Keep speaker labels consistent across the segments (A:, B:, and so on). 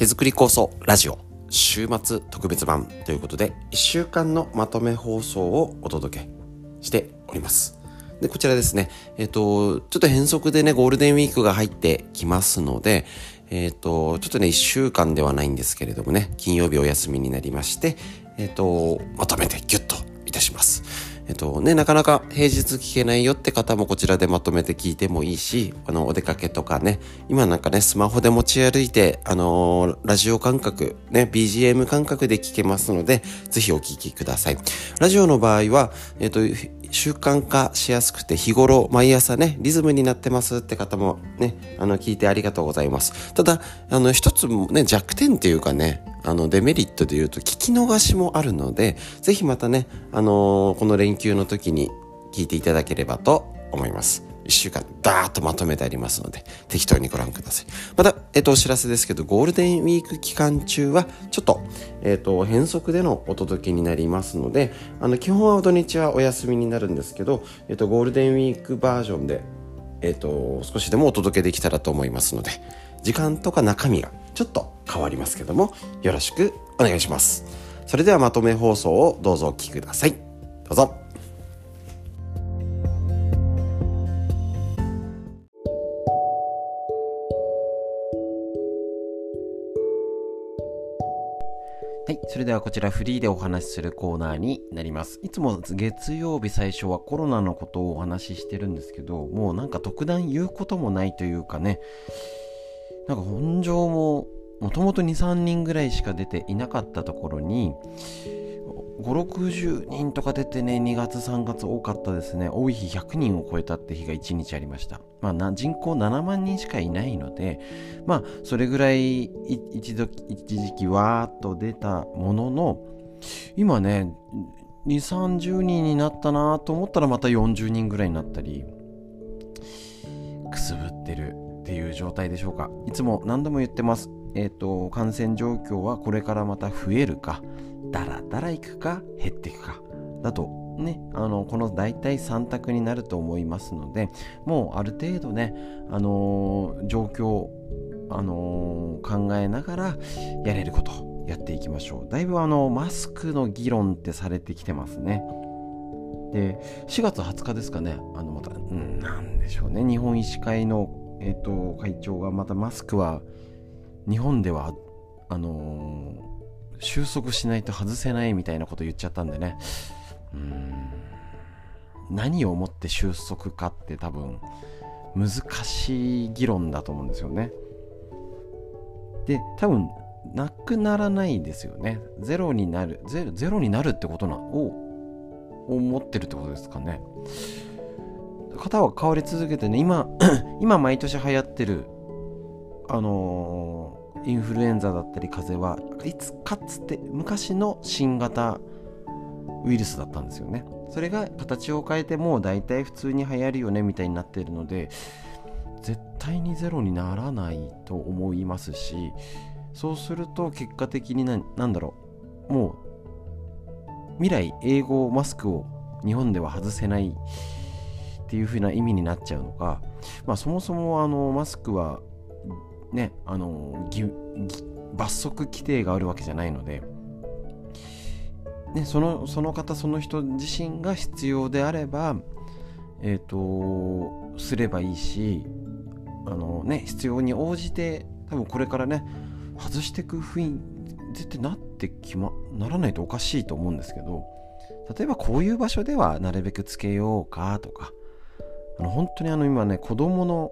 A: 手作り構想ラジオ。週末特別版ということで1週間のまとめ放送をお届けしております。でこちらですね。えっ、とちょっと変則でねゴールデンウィークが入ってきますのでえっ、とちょっとね1週間ではないんですけれどもね金曜日お休みになりましてえっ、とまとめてギュッといたします。えっとね、なかなか平日聞けないよって方もこちらでまとめて聞いてもいいし、あの、お出かけとかね、今なんかね、スマホで持ち歩いて、あのー、ラジオ感覚、ね、BGM 感覚で聞けますので、ぜひお聞きください。ラジオの場合は、えっと、習慣化しやすくて日頃毎朝ねリズムになってますって方もねあの聞いてありがとうございますただあの一つもね弱点っていうかねあのデメリットで言うと聞き逃しもあるのでぜひまたね、あのー、この連休の時に聞いていただければと思います。1週間ダーッとまとめてありますので適当にご覧ください。また、えっ、と、お知らせですけど、ゴールデンウィーク期間中はちょっと、えっ、と、変則でのお届けになりますので、あの、基本は土日はお休みになるんですけど、えっ、と、ゴールデンウィークバージョンで、えっ、と、少しでもお届けできたらと思いますので、時間とか中身がちょっと変わりますけども、よろしくお願いします。それではまとめ放送をどうぞお聴きください。どうぞ。はい。それではこちらフリーでお話しするコーナーになります。いつも月曜日最初はコロナのことをお話ししてるんですけど、もうなんか特段言うこともないというかね、なんか本庄ももともと23人ぐらいしか出ていなかったところに560人とか出てね2月3月多かったですね。多い日100人を超えたって日が1日ありました。まあ人口7万人しかいないのでまあそれぐらい一度一時期わーっと出たものの今ね2 3 0人になったなと思ったらまた40人ぐらいになったりくすぶってる。っていう状態でしょうか。いつも何度も言ってます。えっ、ー、と感染状況はこれからまた増えるかだらだらいくか減っていくか。だとね、あのこの大体3択になると思いますのでもうある程度ね、あのー、状況、あのー、考えながらやれることやっていきましょう。だいぶあのマスクの議論ってされてきてますね。で4月20日ですかね。あのまた、うん、なんでしょうね。日本医師会の、えーと会長がまたマスクは日本ではあのー、収束しないと外せないみたいなこと言っちゃったんでね。うん。何をもって収束かって多分難しい議論だと思うんですよね。で多分なくならないですよね。ゼロになるゼロゼロになるってことなを思ってるってことですかね。型は変わり続けてね今 今毎年流行ってるあのインフルエンザだったり風邪はいつかつて昔の新型ウイルスだったんですよね。それが形を変えてもう大体普通に流行るよねみたいになってるので絶対にゼロにならないと思いますしそうすると結果的に何だろうもう未来英語マスクを日本では外せないっていう風な意味になっちゃうのか、まあ、そもそもあのマスクはね、あの罰則規定があるわけじゃないので、ね、そのその方その人自身が必要であれば、えっ、ー、とすればいいしあの、ね、必要に応じて多分これからね外していく雰囲気絶対なってきまならないとおかしいと思うんですけど例えばこういう場所ではなるべくつけようかとかあの本当にあの今ね子供の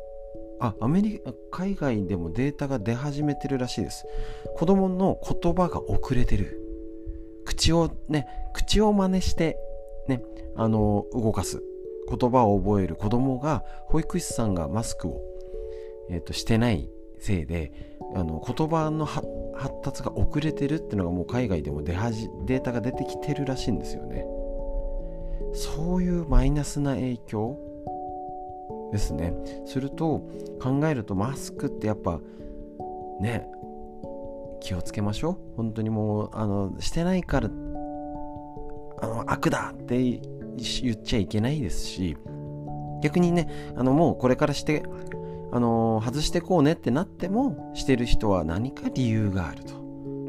A: あアメリカ海外でもデータが出始めてるらしいです。子供の言葉が遅れてる。口をね口を真似してねあの動かす。言葉を覚える。子供が保育士さんがマスクを、えーと、してないせいであの言葉の発達が遅れてるっていうのがもう海外でも出じデータが出てきてるらしいんですよね。そういうマイナスな影響ですね。すると考えるとマスクってやっぱね気をつけましょう。本当にもうあのしてないからあの悪だって言っちゃいけないですし逆にねあのもうこれからしてあの、外してこうねってなってもしてる人は何か理由があると。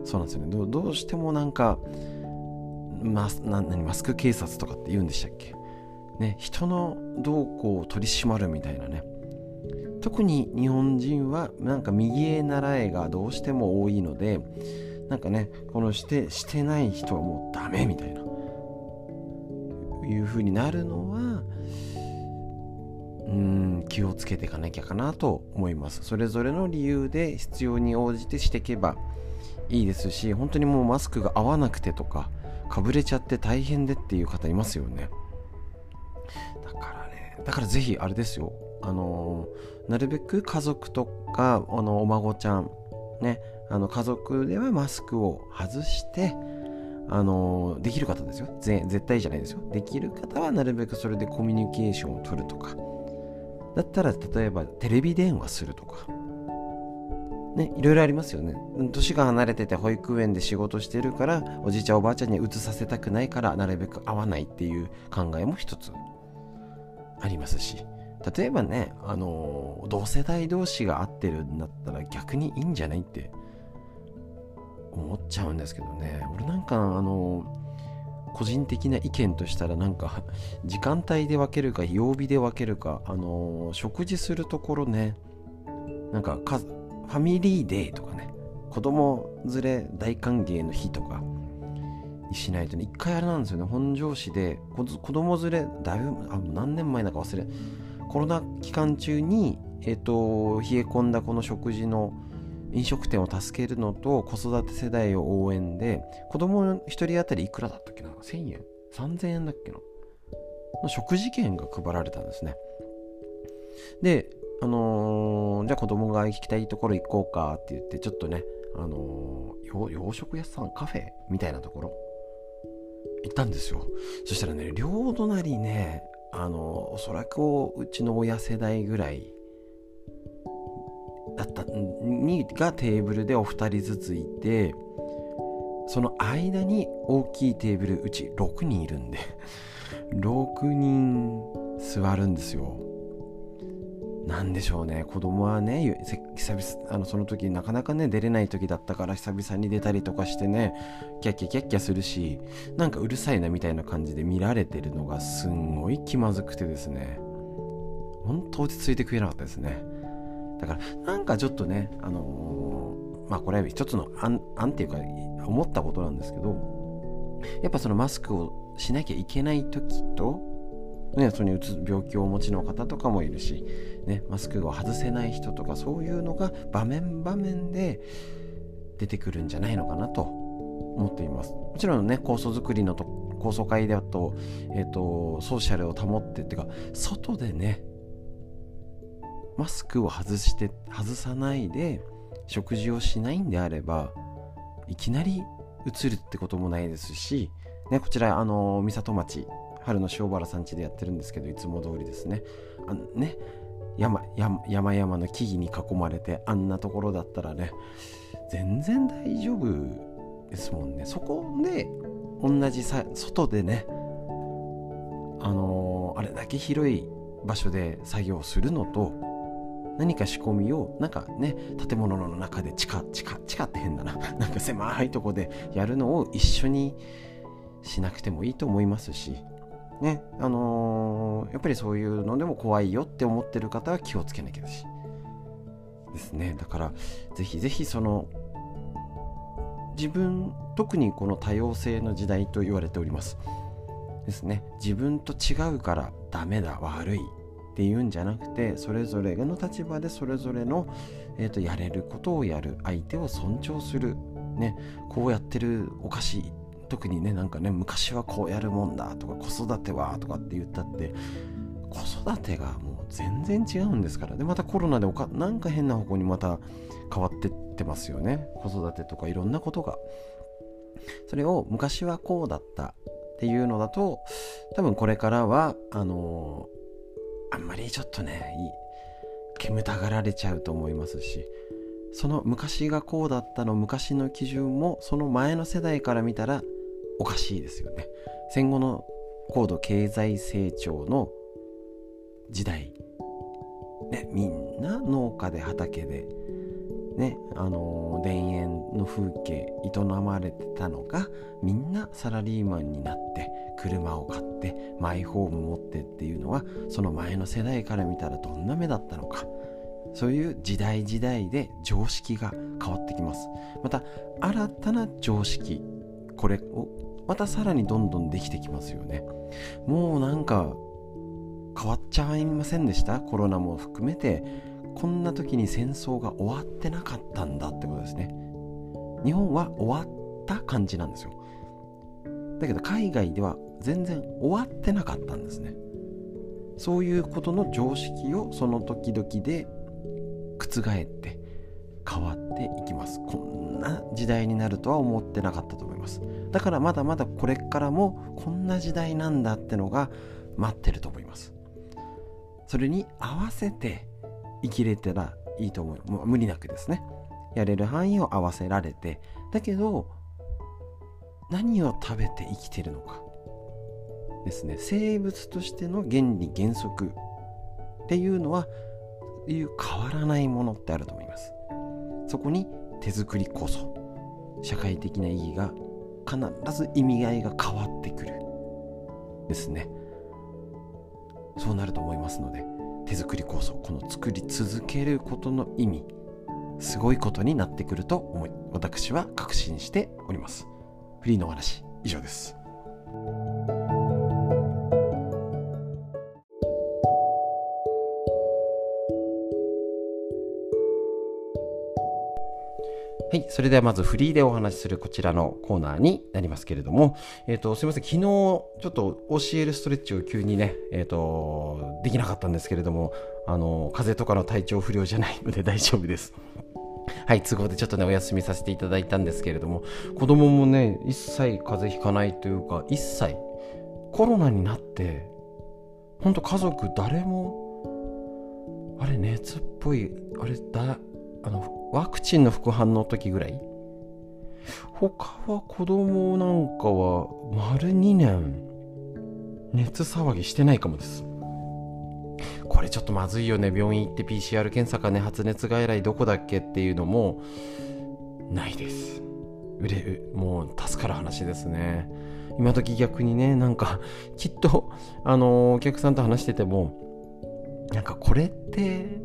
A: そうなんですよね。どうしてもなんかマスな何マスク警察とかって言うんでしたっけ？ね人の動向を取り締まるみたいなね。特に日本人はなんか右へ習えがどうしても多いのでなんかねこのしてしてない人はもうダメみたいな。いう風になるのはうん気をつけていかなきゃかなと思います。それぞれの理由で必要に応じてしていけばいいですし本当にもうマスクが合わなくてとかかぶれちゃって大変でっていう方いますよね。だからぜひあれですよ。あのなるべく家族とかあのお孫ちゃんねあの家族ではマスクを外してあのできる方ですよ。絶対じゃないですよ。できる方はなるべくそれでコミュニケーションを取るとか。だったら例えばテレビ電話するとか。ね、いろいろありますよね。年が離れてて保育園で仕事してるから、おじいちゃんおばあちゃんに移させたくないから、なるべく会わないっていう考えも一つ。ありますし。例えばね、あの同世代同士が会ってるんだったら逆にいいんじゃないって思っちゃうんですけどね。俺なんか、あの個人的な意見としたらなんか時間帯で分けるか曜日で分けるかあの食事するところねなんかファミリーデーとかね子供連れ大歓迎の日とかしないとね一回あれなんですよね。本庄市で子供連れだいぶあ何年前だか忘れコロナ期間中にえっ、ー、と冷え込んだこの食事の飲食店を助けるのと子育て世代を応援で子供1人当たりいくらだったっけな？1000円？3000円だっけな？の食事券が配られたんですね。であのー、じゃあ子供が行きたいところ行こうかって言って、ちょっとね、あのー、洋食屋さん、カフェみたいなところ、行ったんですよ。そしたらね、両隣ね、あの、おそらくうちの親世代ぐらいだったにがテーブルでお二人ずついて、その間に大きいテーブルうち6人いるんで6人座るんですよ。なんでしょうね。子供はね久々あのその時なかなかね出れない時だったから久々に出たりとかしてねキャッキャキャッキャするしなんかうるさいなみたいな感じで見られてるのがすんごい気まずくてですね。ほんと落ち着いて食えなかったですね。だからなんかちょっとねあのー、まあこれは一つの案案っていうか思ったことなんですけどやっぱそのマスクをしなきゃいけない時とね、それにうつ病気をお持ちの方とかもいるし、ね、マスクを外せない人とかそういうのが場面場面で出てくるんじゃないのかなと思っています。もちろんね構想作りのと構想会だと,、えーと、ソーシャルを保ってっていうか外でねマスクを外して外さないで食事をしないんであればいきなり移るってこともないですし、ね、こちらあの三里町春の塩原さん家でやってるんですけどいつも通りですね。あね山山山の木々に囲まれてあんなところだったらね全然大丈夫ですもんね。そこで同じさ外でねあのー、あれだけ広い場所で作業するのと何か仕込みをなんかね建物の中で地下地下地下って変だな。なんか狭いとこでやるのを一緒にしなくてもいいと思いますし。ねあのー、やっぱりそういうのでも怖いよって思ってる方は気をつけなきゃだし。ですね。だからぜひぜひその自分特にこの多様性の時代と言われております。ですね。自分と違うからダメだ悪いっていうんじゃなくてそれぞれの立場でそれぞれの、えーと、とやれることをやる。相手を尊重する。ね。こうやってるおかしい特にねなんかね昔はこうやるもんだとか子育てはとかって言ったって子育てがもう全然違うんですから。でまたコロナでおかなんか変な方向にまた変わってってますよね。子育てとかいろんなことが。それを昔はこうだったっていうのだと多分これからはあのー、あんまりちょっとね煙たがられちゃうと思いますし。その昔がこうだったの昔の基準もその前の世代から見たらおかしいですよね。戦後の高度経済成長の時代。ね、みんな農家で畑で、ね、あの田園の風景営まれてたのがみんなサラリーマンになって車を買ってマイホーム持ってっていうのはその前の世代から見たらどんな目だったのか。そういう時代時代で常識が変わってきます。また新たな常識これをまたさらにどんどんできてきますよね。もうなんか変わっちゃいませんでした？コロナも含めて。こんな時に戦争が終わってなかったんだってことですね。日本は終わった感じなんですよ。だけど海外では全然終わってなかったんですね。そういうことの常識をその時々で覆って変わっていきます。こんな時代になるとは思ってなかったと思います。だからまだまだこれからもこんな時代なんだってのが待ってると思います。それに合わせて生きれたらいいと思う。もう無理なくですね。やれる範囲を合わせられて。だけど何を食べて生きてるのか。ですね。生物としての原理原則っていうのはいう変わらないものってあると思います。そこに手作りこそ社会的な意義が必ず意味合いが変わってくるですね。そうなると思いますので手作り構想この作り続けることの意味すごいことになってくると思い私は確信しております。フリーのお話以上です。はい。それではまずフリーでお話しするこちらのコーナーになりますけれども、えっ、ー、と、すいません。昨日、ちょっと教えるストレッチを急にね、えっ、ー、と、できなかったんですけれども、あの、風邪とかの体調不良じゃないので 大丈夫です。はい、都合でちょっとね、お休みさせていただいたんですけれども、子供もね、一切風邪ひかないというか、一切コロナになって、ほんと家族誰も、あれ、熱っぽい、あれ、だ、あの、ワクチンの副反応の時ぐらい？他は子供なんかは丸2年熱騒ぎしてないかもです。これちょっとまずいよね。病院行って PCR 検査かね。発熱外来どこだっけっていうのもないです。うれもう助かる話ですね。今時逆にねなんかきっとあのお客さんと話しててもなんかこれって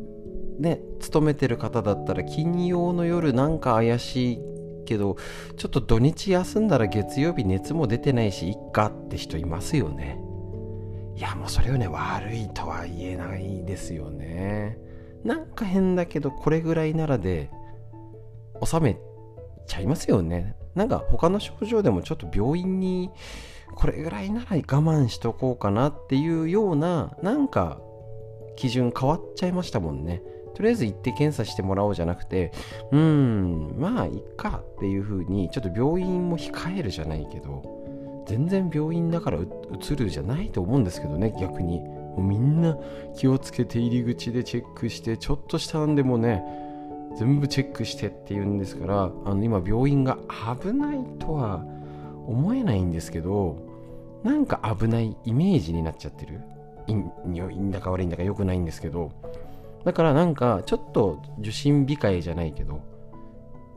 A: ね勤めてる方だったら金曜の夜なんか怪しいけどちょっと土日休んだら月曜日熱も出てないしいっかって人いますよね。いやもうそれをね悪いとは言えないですよね。なんか変だけどこれぐらいならで収めちゃいますよね。なんか他の症状でもちょっと病院にこれぐらいなら我慢しとこうかなっていうようななんか基準変わっちゃいましたもんね。とりあえず行って検査してもらおうじゃなくて、うーん、まあ、いっかっていう風に、ちょっと病院も控えるじゃないけど、全然病院だからうつるじゃないと思うんですけどね、逆に。もうみんな気をつけて入り口でチェックして、ちょっとしたんでもね、全部チェックしてっていうんですから、あの今病院が危ないとは思えないんですけど、なんか危ないイメージになっちゃってる。いいんだか悪いんだか良くないんですけど、だからなんかちょっと受診控えじゃないけど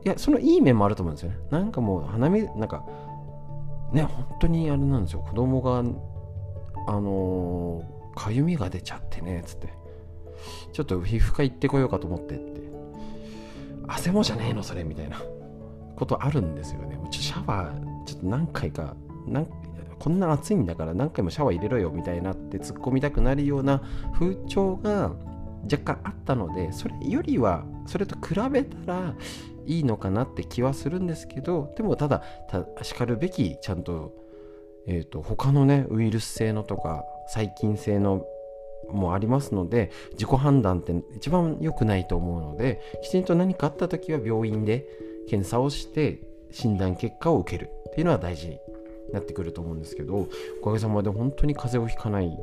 A: いやそのいい面もあると思うんですよね。なんかもう鼻水なんかね本当にあれなんですよ。子供があのー、かゆみが出ちゃってねつって。ちょっと皮膚科行ってこようかと思ってって。汗もじゃねえのそれみたいな。ことあるんですよね。ちょシャワーちょっと何回かなんこんな暑いんだから何回もシャワー入れろよみたいなって突っ込みたくなるような風潮が若干あったのでそれよりはそれと比べたらいいのかなって気はするんですけどでもただしかるべきちゃんと,、えーと、他のねウイルス性のとか細菌性のもありますので自己判断って一番良くないと思うのできちんと何かあった時は病院で検査をして診断結果を受けるっていうのは大事になってくると思うんですけどおかげさまで本当に風邪をひかない。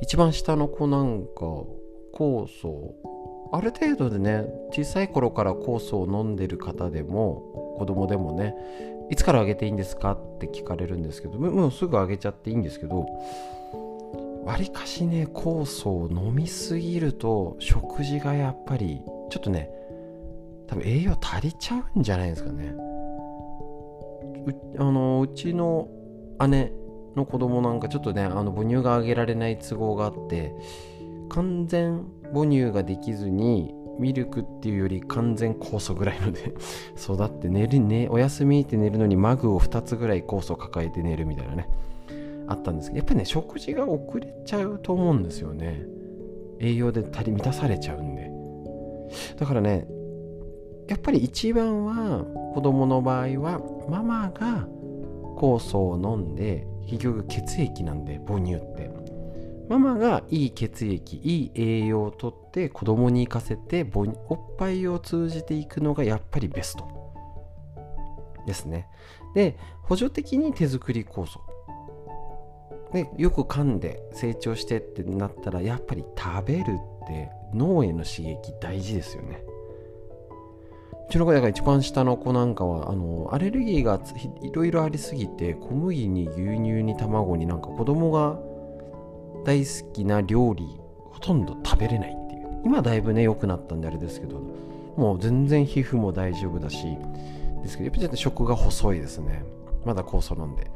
A: 一番下の子なんか酵素。ある程度でね小さい頃から酵素を飲んでる方でも子供でもねいつからあげていいんですかって聞かれるんですけどもうすぐあげちゃっていいんですけどわりかしね酵素を飲みすぎると食事がやっぱりちょっとね多分栄養足りちゃうんじゃないですかね。うあのうちの姉の子供なんかちょっとねあの母乳があげられない都合があって完全母乳ができずにミルクっていうより完全酵素ぐらいので育って寝るねお休みって寝るのにマグを2つぐらい酵素を抱えて寝るみたいなねあったんですけどやっぱりね食事が遅れちゃうと思うんですよね。栄養で足り満たされちゃうんで。だからねやっぱり一番は子供の場合はママが酵素を飲んで結局血液なんで母乳って。ママがいい血液いい栄養をとって子供に行かせておっぱいを通じていくのがやっぱりベスト。ですね。で補助的に手作り酵素。でよく噛んで成長してってなったらやっぱり食べるって脳への刺激大事ですよね。うちの子が一番下の子なんかはあのアレルギーがいろいろありすぎて小麦に牛乳に卵になんか子供が大好きな料理ほとんど食べれないっていう。今だいぶね良くなったんであれですけどもう全然皮膚も大丈夫だしですけどやっぱちょっと食が細いですね。まだ酵素飲んで。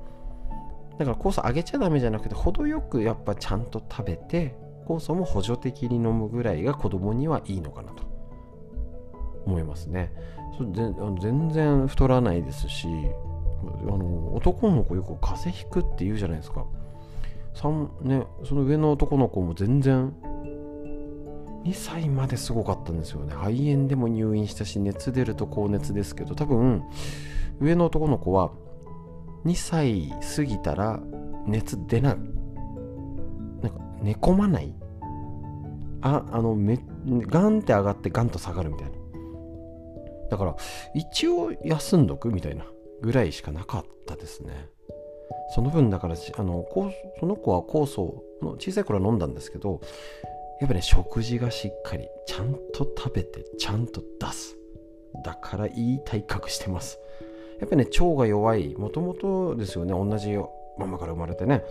A: だから酵素あげちゃダメじゃなくて程よくやっぱちゃんと食べて酵素も補助的に飲むぐらいが子供にはいいのかなと。思いますね。それ全然太らないですしあの男の子よく風邪ひくって言うじゃないですか。ね、その上の男の子も全然2歳まですごかったんですよね。肺炎でも入院したし熱出ると高熱ですけど多分上の男の子は2歳過ぎたら熱出ない。なんか寝込まない。ああのめガンって上がってガンと下がるみたいな。だから一応休んどくみたいなぐらいしかなかったですね。その分だからあのその子は酵素の小さい頃は飲んだんですけどやっぱね食事がしっかりちゃんと食べてちゃんと出す。だからいい体格してます。やっぱね腸が弱いもともとですよね同じママから生まれてね。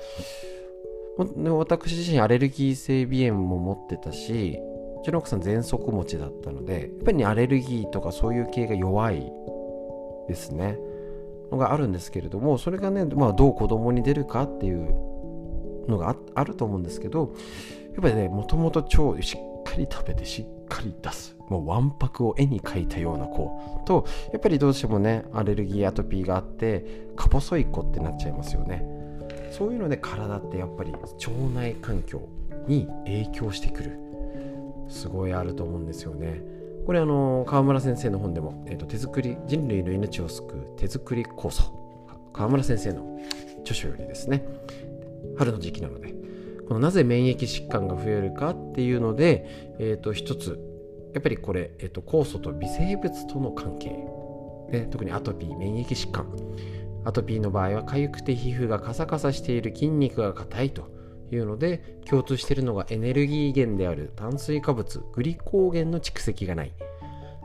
A: 私自身アレルギー性鼻炎も持ってたしうちの奥さん喘息持ちだったのでやっぱり、ね、アレルギーとかそういう系が弱いですね。のがあるんですけれどもそれがね、まあ、どう子供に出るかっていうのがあると思うんですけどやっぱりねもともと腸しっかり食べてしっかり出すもうわんぱくを絵に描いたような子とやっぱりどうしてもねアレルギーアトピーがあってか細い子ってなっちゃいますよね。そういうので体ってやっぱり腸内環境に影響してくる。すごいあると思うんですよね。これあの川村先生の本でも、えーと、手作り人類の命を救う手作り酵素川村先生の著書よりですね。春の時期なのでこのなぜ免疫疾患が増えるかっていうので、えーと、一つやっぱりこれ、えーと、酵素と微生物との関係。で特にアトピー免疫疾患。アトピーの場合は痒くて皮膚がカサカサしている筋肉が硬いと。いうので共通しているのがエネルギー源である炭水化物グリコーゲンの蓄積がない。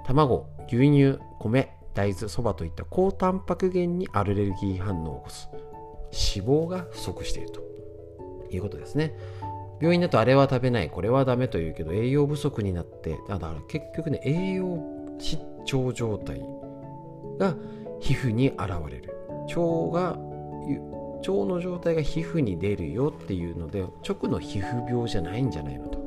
A: 卵牛乳米大豆そばといった高タンパク源にアレルギー反応を起こす。脂肪が不足していると。いうことですね。病院だとあれは食べないこれはダメというけど栄養不足になってだから結局ね栄養失調状態が皮膚に現れる。腸が腸の状態が皮膚に出るよっていうので直の皮膚病じゃないんじゃないのと。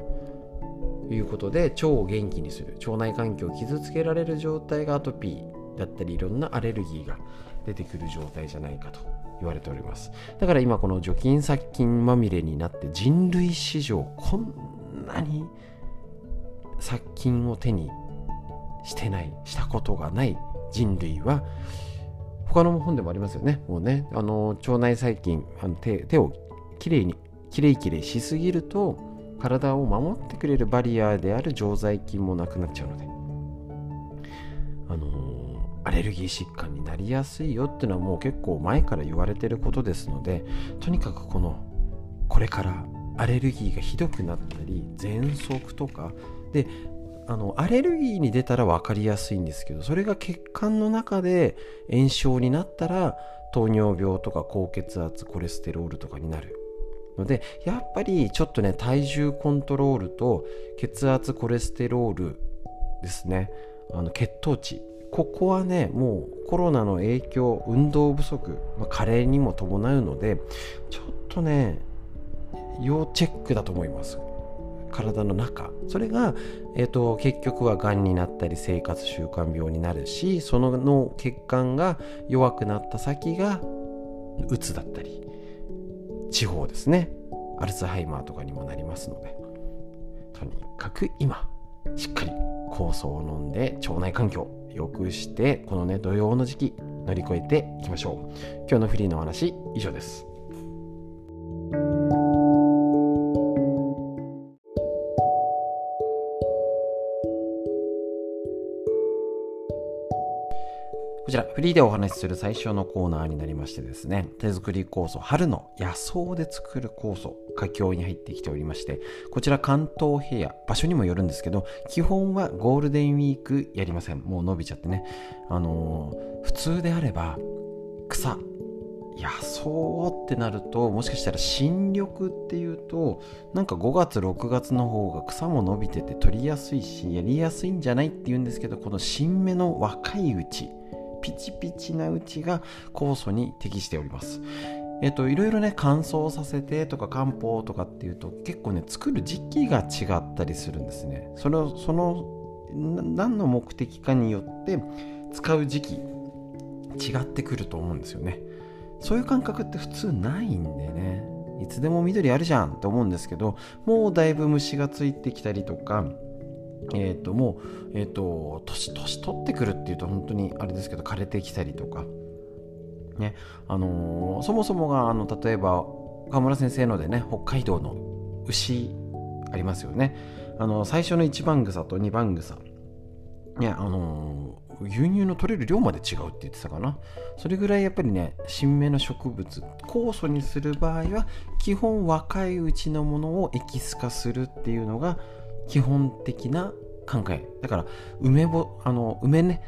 A: いうことで腸を元気にする。腸内環境を傷つけられる状態がアトピーだったりいろんなアレルギーが出てくる状態じゃないかと言われております。だから今この除菌殺菌まみれになって人類史上こんなに殺菌を手にしてないしたことがない人類は他の本でもありますよね。もうね、あの腸内細菌、あの手手をきれいに、きれいきれいしすぎると、体を守ってくれるバリアである常在菌もなくなっちゃうので、あの、アレルギー疾患になりやすいよっていうのはもう結構前から言われてることですので、とにかくこの、これからアレルギーがひどくなったり、喘息とか、で、あのアレルギーに出たら分かりやすいんですけどそれが血管の中で炎症になったら糖尿病とか高血圧コレステロールとかになるのでやっぱりちょっとね体重コントロールと血圧コレステロールですね。あの血糖値。ここはねもうコロナの影響運動不足、まあ、加齢にも伴うのでちょっとね要チェックだと思います。体の中。それが、えーと、結局はがんになったり生活習慣病になるしその脳血管が弱くなった先がうつだったり地方ですね。アルツハイマーとかにもなりますので。とにかく今しっかり酵素を飲んで腸内環境良くしてこのね土曜の時期乗り越えていきましょう。今日のフリーのお話以上です。ちら、フリーでお話しする最初のコーナーになりましてですね、手作り酵素、春の野草で作る酵素、佳境に入ってきておりまして、こちら関東平野、場所にもよるんですけど、基本はゴールデンウィークやりません。もう伸びちゃってね。あのー、普通であれば、草、野草ってなるともしかしたら新緑っていうとなんか5月6月の方が草も伸びてて取りやすいしやりやすいんじゃないって言うんですけどこの新芽の若いうちピチピチなうちが酵素に適しております。えっと、いろいろね乾燥させてとか漢方とかっていうと結構ね作る時期が違ったりするんですね。そのその何の目的かによって使う時期違ってくると思うんですよね。そういう感覚って普通ないんでね。いつでも緑あるじゃんって思うんですけどもうだいぶ虫がついてきたりとかえ、ー、ともう、え、ー、と年年取ってくるっていうと本当にあれですけど枯れてきたりとかねあのー、そもそもがあの例えば川村先生のでね北海道の牛ありますよね。あの最初の1番草と2番草ねあの牛乳の取れる量まで違うって言ってたかな。それぐらいやっぱりね新芽の植物酵素にする場合は基本若いうちのものをエキス化するっていうのが基本的な考え。だから梅ぼあの梅ね。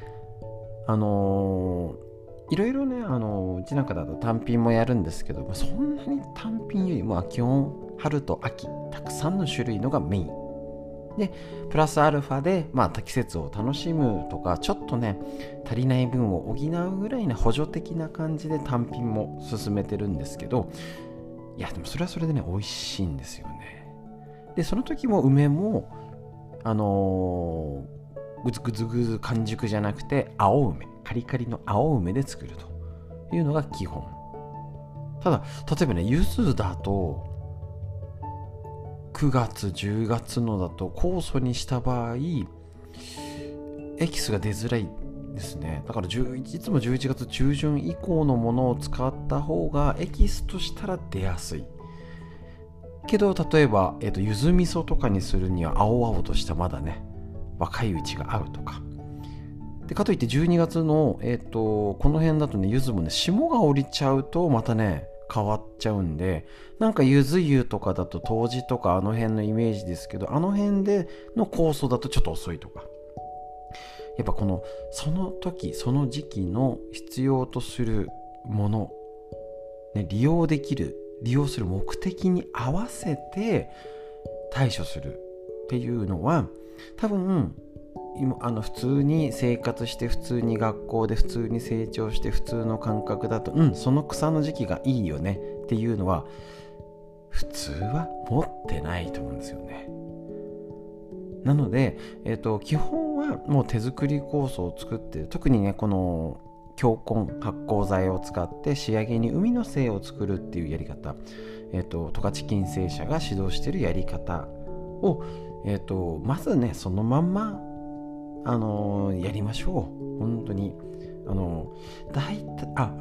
A: あのー、いろいろね、あのー、うちなんかだと単品もやるんですけど、まあ、そんなに単品よりも基本春と秋たくさんの種類のがメイン。でプラスアルファで、まあ、季節を楽しむとかちょっとね足りない分を補うぐらいね補助的な感じで単品も進めてるんですけどいやでもそれはそれでね美味しいんですよね。でその時も梅もあのー、ぐずぐずぐず完熟じゃなくて青梅カリカリの青梅で作るというのが基本。ただ例えばね柚子だと9月10月のだと酵素にした場合エキスが出づらいですね。だから11いつも11月中旬以降のものを使った方がエキスとしたら出やすい。けど例えば、えーと、ゆず味噌とかにするには青々としたまだね若いうちが合うとか。でかといって12月の、えーと、この辺だとねゆずもね霜が降りちゃうとまたね変わっちゃうんでなんかゆず湯とかだと冬至とかあの辺のイメージですけどあの辺での酵素だとちょっと遅いとか。やっぱこのその時その時期の必要とするもの、ね、利用できる利用する目的に合わせて対処するっていうのは多分今あの普通に生活して普通に学校で普通に成長して普通の感覚だとうんその草の時期がいいよねっていうのは普通は持ってないと思うんですよね。なので、えーと、基本はもう手作り酵素を作って特にねこの強根発酵剤を使って仕上げに海の精を作るっていうやり方、え、ー、と、十勝金星社が指導してるやり方を、えっ、ー、と、まずね、そのまんま、あのー、やりましょう。本当に。あの大体あ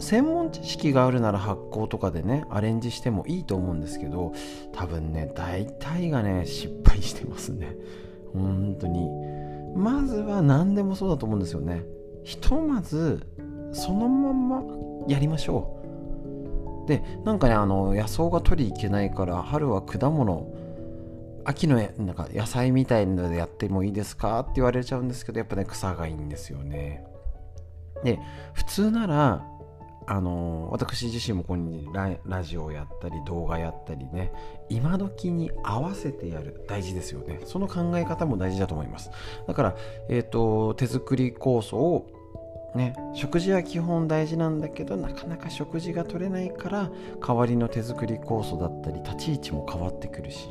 A: 専門知識があるなら発酵とかでねアレンジしてもいいと思うんですけど多分ね大体がね失敗してますね本当にまずは何でもそうだと思うんですよねひとまずそのまんまやりましょう。でなんかねあの野草が取りいけないから春は果物秋のなんか野菜みたいなのでやってもいいですか？って言われちゃうんですけどやっぱね草がいいんですよね。で普通ならあの私自身もここにラジオやったり動画やったりね今時に合わせてやる大事ですよね。その考え方も大事だと思います。だから、えーと、手作り酵素をね、食事は基本大事なんだけどなかなか食事が取れないから代わりの手作り酵素だったり立ち位置も変わってくるし、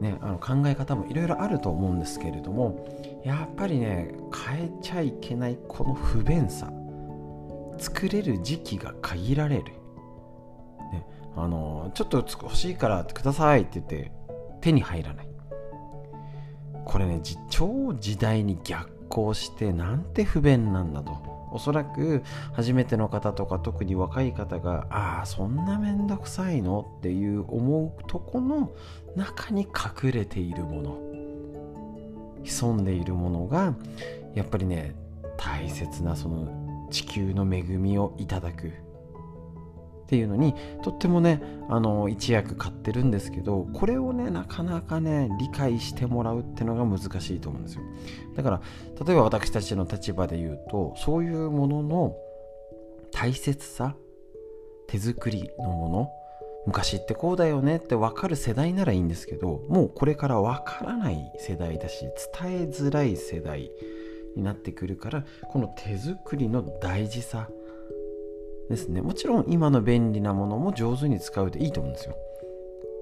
A: ね、あの考え方もいろいろあると思うんですけれどもやっぱりね変えちゃいけないこの不便さ作れる時期が限られる、ね、あのちょっと欲しいからくださいって言って手に入らない。これね超時代に逆行してなんて不便なんだと。おそらく初めての方とか特に若い方がああそんなめんどくさいの？っていう思うとこの中に隠れているもの。潜んでいるものがやっぱりね大切なその地球の恵みをいただく。っていうのにとってもねあの一役買ってるんですけどこれをねなかなかね理解してもらうってのが難しいと思うんですよ。だから例えば私たちの立場で言うとそういうものの大切さ手作りのもの昔ってこうだよねって分かる世代ならいいんですけどもうこれから分からない世代だし伝えづらい世代になってくるからこの手作りの大事さですね。もちろん今の便利なものも上手に使うでいいと思うんですよ。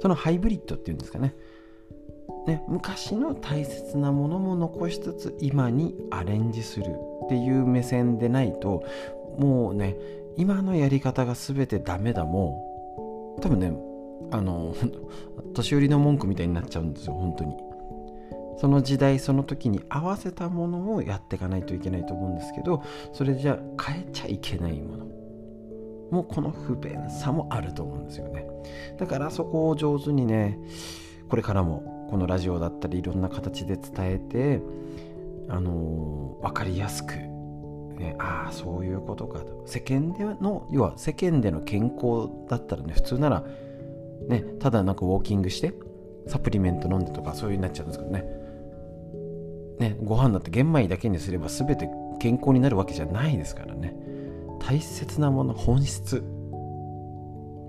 A: そのハイブリッドっていうんですかね。ね昔の大切なものも残しつつ今にアレンジするっていう目線でないともうね今のやり方が全てダメだもう多分ねあの 年寄りの文句みたいになっちゃうんですよ本当に。その時代その時に合わせたものをやっていかないといけないと思うんですけどそれじゃ変えちゃいけないもの。もこの不便さもあると思うんですよね。だからそこを上手にねこれからもこのラジオだったりいろんな形で伝えてあのー、分かりやすくね、ああそういうことかと。世間での要は世間での健康だったらね普通ならねただなんかウォーキングしてサプリメント飲んでとかそういうになっちゃうんですけどね。ねご飯だって玄米だけにすれば全て健康になるわけじゃないですからね。大切なもの本質。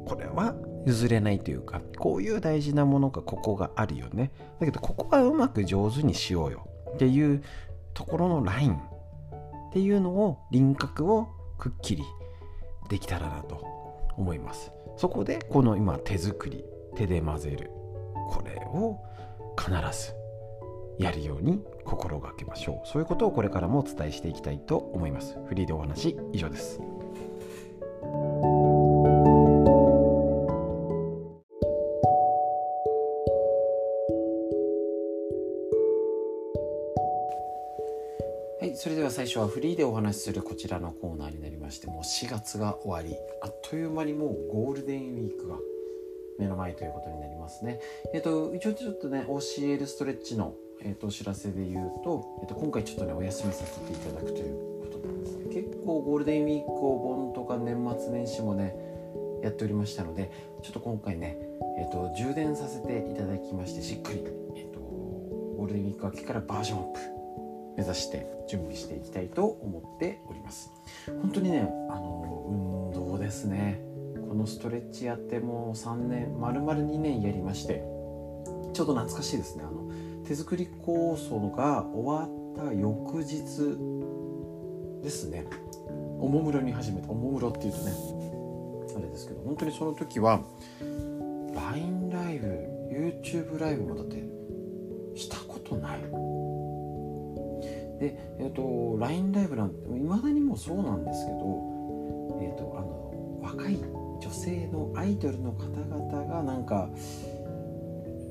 A: これは譲れないというかこういう大事なものがここがあるよね。だけどここはうまく上手にしようよ。っていうところのライン。っていうのを輪郭をくっきりできたらなと思います。そこでこの今手作り手で混ぜる。これを必ずやるように心がけましょう。そういうことをこれからもお伝えしていきたいと思います。フリーでお話以上です。はいそれでは最初はフリーでお話しするこちらのコーナーになりましてもう4月が終わり。あっという間にもうゴールデンウィークが目の前ということになりますね。えっ、ー、と、一応ちょっとね、OCL ストレッチのえーと、お知らせで言うと,、えーと、今回ちょっとねお休みさせていただくということなんですね。結構ゴールデンウィークお盆とか年末年始もねやっておりましたのでちょっと今回ね、えーと、充電させていただきましてしっかり、えー、とゴールデンウィーク明けからバージョンアップ目指して準備していきたいと思っております。本当にねあの運動ですね。このストレッチやってもう3年丸々2年やりましてちょっと懐かしいですね。あの手作り構想が終わった翌日ですね。おもむろに始めた。おもむろっていうとねあれですけど本当にその時は LINE ライブ YouTube ライブもだってしたことない。でえっ、ー、と LINE ライブなんていまだにもそうなんですけどえっ、ー、とあの若い女性のアイドルの方々がなんか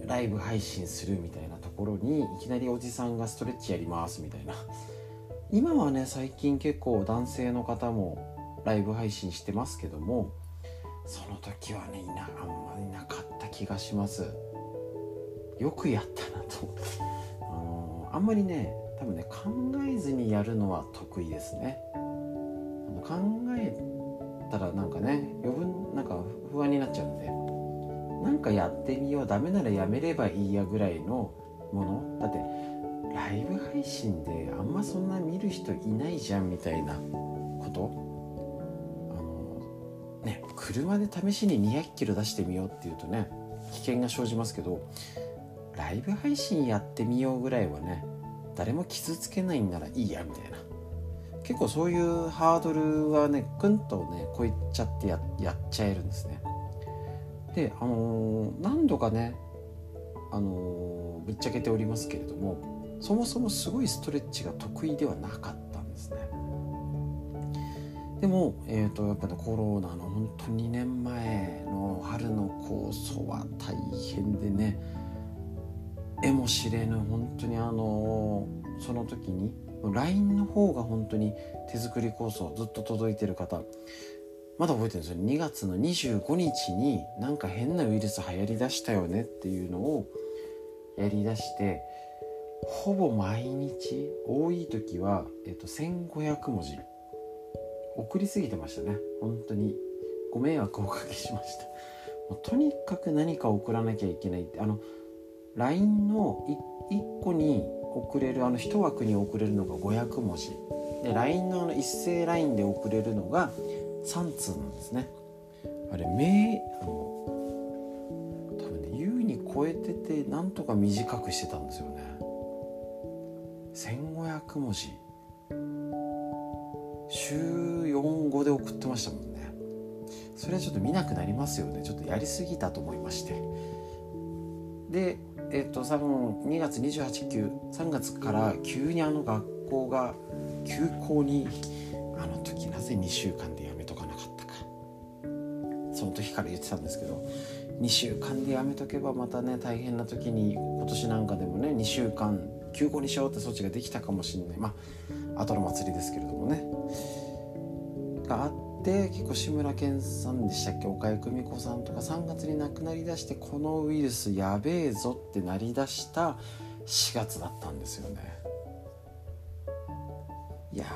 A: ライブ配信するみたいな。なころにいきなりおじさんがストレッチやりますみたいな。今はね最近結構男性の方もライブ配信してますけどもその時はねいなあんまりなかった気がします。よくやったなとあのあんまりね多分ね考えずにやるのは得意ですね。考えたらなんかね余分なんか不安になっちゃうんでなんかやってみようダメならやめればいいやぐらいのもの？だってライブ配信であんまそんな見る人いないじゃんみたいなこと？あのね車で試しに200キロ出してみようっていうとね危険が生じますけどライブ配信やってみようぐらいはね誰も傷つけないんならいいやみたいな。結構そういうハードルはねぐんとね超えちゃってややっちゃえるんですね。であのー、何度かねあの、ぶっちゃけておりますけれどもそもそもすごいストレッチが得意ではなかったんですね。でも、えーと、やっぱりコロナの本当2年前の春の構想は大変でねえも知れぬ本当にあのその時に LINE の方が本当に手作り構想ずっと届いてる方まだ覚えてるんですよ。2月の25日になんか変なウイルス流行りだしたよねっていうのをやりだしてほぼ毎日多い時は、えっと、1500文字。送りすぎてましたね。本当に。ご迷惑をおかけしました。もうとにかく何か送らなきゃいけないって。あの LINE の 1, 個に送れるあの1枠に送れるのが500文字。で LINE のあの一斉 LINE で送れるのが3通なんですね。あれ名あの多分ね優に超えててなんとか短くしてたんですよね。1500文字。週45で送ってましたもんね。それはちょっと見なくなりますよね。ちょっとやりすぎたと思いまして。でえっと多分2月289月から急にあの学校が休校にあの時なぜ2週間でその時から言ってたんですけど2週間でやめとけばまたね大変な時に今年なんかでもね2週間休校にしようって措置ができたかもしれない。まあ後の祭りですけれどもね。があって結構志村けんさんでしたっけ？岡井久美子さんとか3月に亡くなりだしてこのウイルスやべえぞってなりだした4月だったんですよね。いや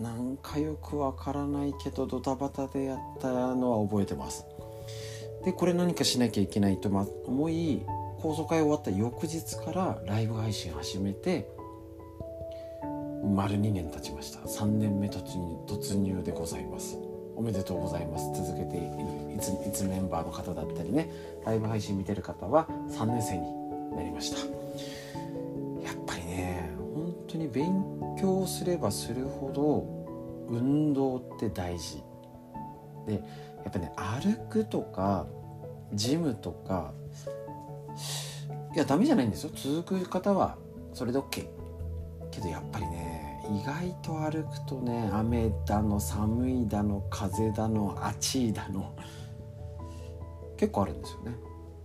A: なんかよくわからないけどドタバタでやったのは覚えてます。でこれ何かしなきゃいけないと思い放送会終わった翌日からライブ配信始めて丸2年経ちました。3年目突入突入でございます。おめでとうございます。続けているいついつメンバーの方だったりねライブ配信見てる方は3年生になりました。やっぱりね本当に勉強すればするほど運動って大事。でやっぱね歩くとかジムとかいやダメじゃないんですよ。続く方はそれで OK けどやっぱりね意外と歩くとね雨だの寒いだの風だの暑いだの結構あるんですよね。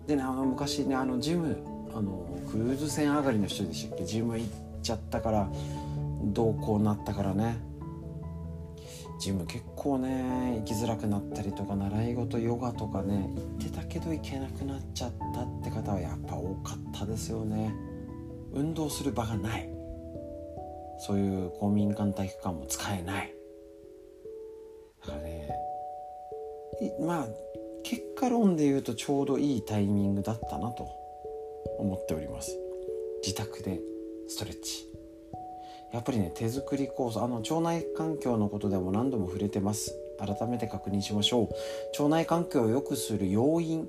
A: でねあの昔ねあのジムあのクルーズ船上がりの人でしたっけ？ジム行っちゃったからどうこうなったからね。ジム結構ね行きづらくなったりとか習い事ヨガとかね行ってたけど行けなくなっちゃったって方はやっぱ多かったですよね。運動する場がない。そういう公民館体育館も使えない。だからねまあ結果論で言うとちょうどいいタイミングだったなと思っております。自宅でストレッチ。やっぱりね手作り酵素あの腸内環境のことでも何度も触れてます。改めて確認しましょう。腸内環境を良くする要因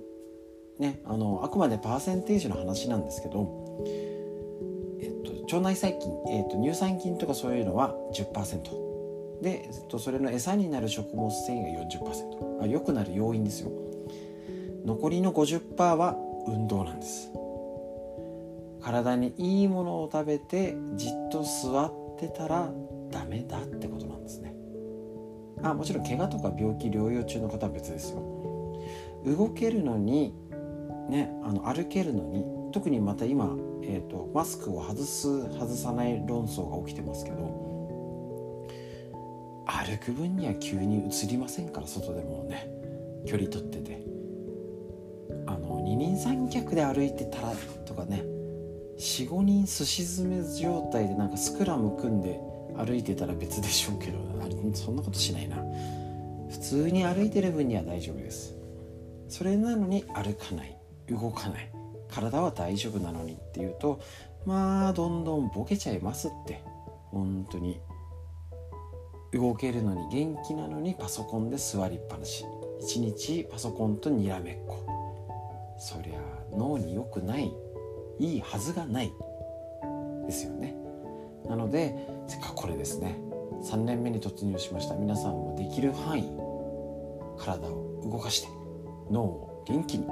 A: ねあのあくまでパーセンテージの話なんですけどえっと腸内細菌、えーと、乳酸菌とかそういうのは10%で、えーと、それの餌になる食物繊維が40%あ良くなる要因ですよ。残りの50%は運動なんです。体にいいものを食べてじっと座ってたらダメだってことなんですね。あもちろん怪我とか病気療養中の方は別ですよ。動けるのにねあの歩けるのに特にまた今えーと、マスクを外す外さない論争が起きてますけど歩く分には急に移りませんから外でもね距離取ってて。あの二人三脚で歩いてたらとかね45人すし詰め状態でなんかスクラム組んで歩いてたら別でしょうけどあれそんなことしないな。普通に歩いてる分には大丈夫です。それなのに歩かない。動かない。体は大丈夫なのにっていうとまあどんどんボケちゃいますって。本当に。動けるのに元気なのにパソコンで座りっぱなし。一日パソコンとにらめっこ。そりゃ脳に良くない。いいはずがないですよね。なのでせっかくこれですね。3年目に突入しました。皆さんもできる範囲体を動かして脳を元気に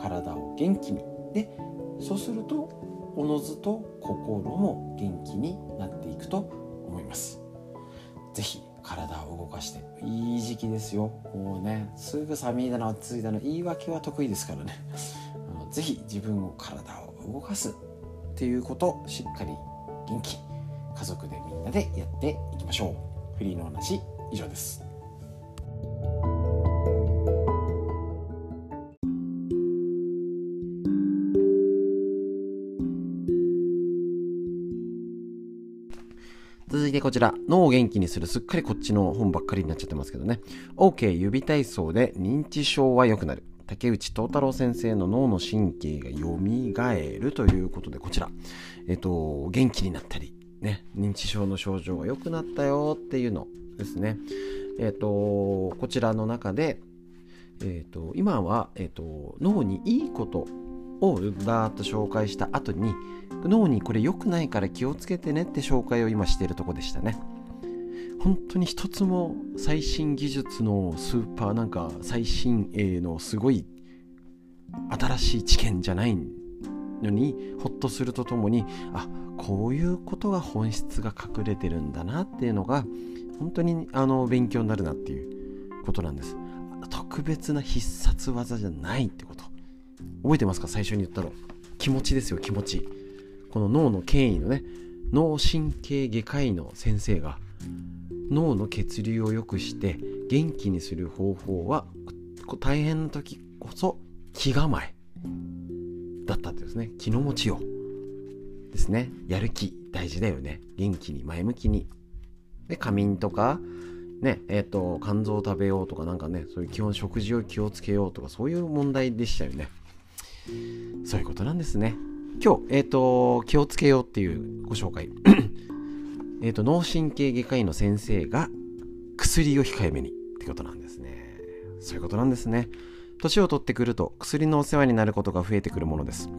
A: 体を元気に。でそうするとおのずと心も元気になっていくと思います。是非体を動かしていい時期ですよ。もうねすぐ寒いだの暑いだの言い訳は得意ですからね。是非自分を体を動かすっていうことしっかり元気家族でみんなでやっていきましょうフリーの話以上です続いてこちら、脳を元気にする、すっかりこっちの本ばっかりになっちゃってますけどね。OK 指体操で認知症は良くなる。竹内東太郎先生の脳の神経が蘇るということで、こちら、えっと、元気になったり、ね、認知症の症状が良くなったよっていうのですね。えっと、こちらの中で、えっと、今は、えっと、脳にいいことをバーッと紹介した後に脳にこれ良くないから気をつけてねって紹介を今しているとこでしたね本当に一つも最新技術のスーパーなんか最新鋭のすごい新しい知見じゃないのにほっとするとともにあこういうことが本質が隠れてるんだなっていうのが本当にあの勉強になるなっていうことなんです。特別な必殺技じゃないってこと。覚えてますか？最初に言ったの。気持ちですよ気持ち。この脳の権威のね脳神経外科医の先生が脳の血流を良くして元気にする方法は大変な時こそ気構えだったってですね。気の持ちようですね。やる気大事だよね。元気に前向きに。で仮眠とかねえっ、ー、と肝臓を食べようとかなんかねそういう基本食事を気をつけようとかそういう問題でしたよね。そういうことなんですね。今日、えっ、ー、と、気をつけようっていうご紹介。えっと、脳神経外科医の先生が薬を控えめにってことなんですね。そういうことなんですね。年を取ってくると薬のお世話になることが増えてくるものです。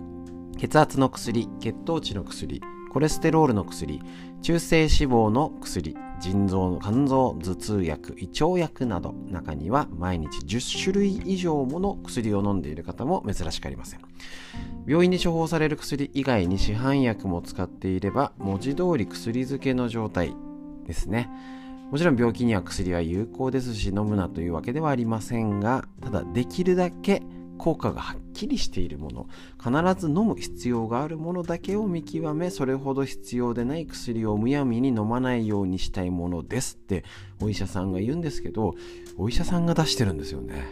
A: 血圧の薬、血糖値の薬、コレステロールの薬、中性脂肪の薬、腎臓の、肝臓、頭痛薬、胃腸薬など、中には毎日10種類以上もの薬を飲んでいる方も珍しくありません。病院に処方される薬以外に市販薬も使っていれば、文字通り薬漬けの状態ですね。もちろん病気には薬は有効ですし、飲むなというわけではありませんが、ただできるだけ効果がはっきりしているもの。必ず飲む必要があるものだけを見極めそれほど必要でない薬をむやみに飲まないようにしたいものですってお医者さんが言うんですけどお医者さんが出してるんですよね。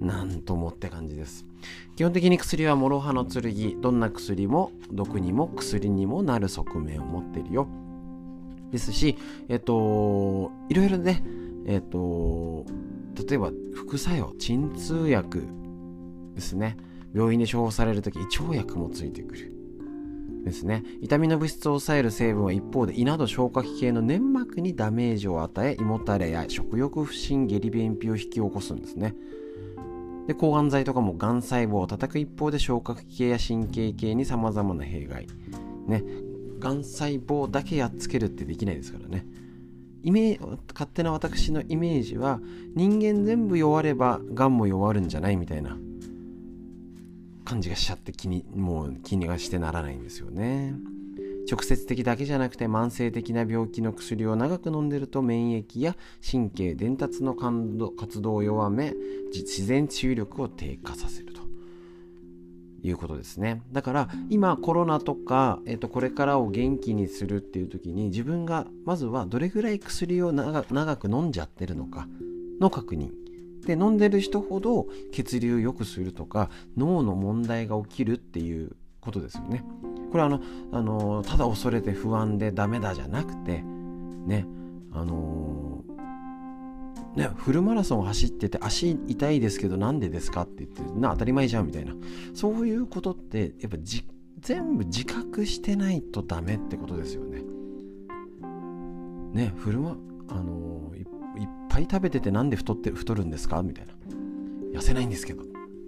A: なんともって感じです。基本的に薬は諸刃の剣どんな薬も毒にも薬にもなる側面を持ってるよ。ですしえっといろいろねえっと例えば副作用鎮痛薬ですね。病院で処方される時胃腸薬もついてくる。ですね。痛みの物質を抑える成分は一方で胃など消化器系の粘膜にダメージを与え胃もたれや食欲不振下痢便秘を引き起こすんですね。で抗がん剤とかもがん細胞を叩く一方で消化器系や神経系に様々な弊害。ね。がん細胞だけやっつけるってできないですからね。イメ勝手な私のイメージは人間全部弱ればがんも弱るんじゃないみたいな。感じがしちゃって気にもう気にがしてならないんですよね。直接的だけじゃなくて慢性的な病気の薬を長く飲んでると免疫や神経伝達の活動を弱め自然治癒力を低下させると。いうことですね。だから今コロナとか、えー、とこれからを元気にするっていう時に自分がまずはどれぐらい薬を長く飲んじゃってるのかの確認。で飲んでる人ほど血流を良くするとか脳の問題が起きるっていうことですよね。これはあのあのただ恐れて不安でダメだじゃなくてねあのね、フルマラソン走ってて足痛いですけどなんでですかって言ってな当たり前じゃんみたいな。そういうことってやっぱじ全部自覚してないとダメってことですよね。ねフルマあの一ぱい食べててなんで太って太るんですかみたいな。痩せないんですけど。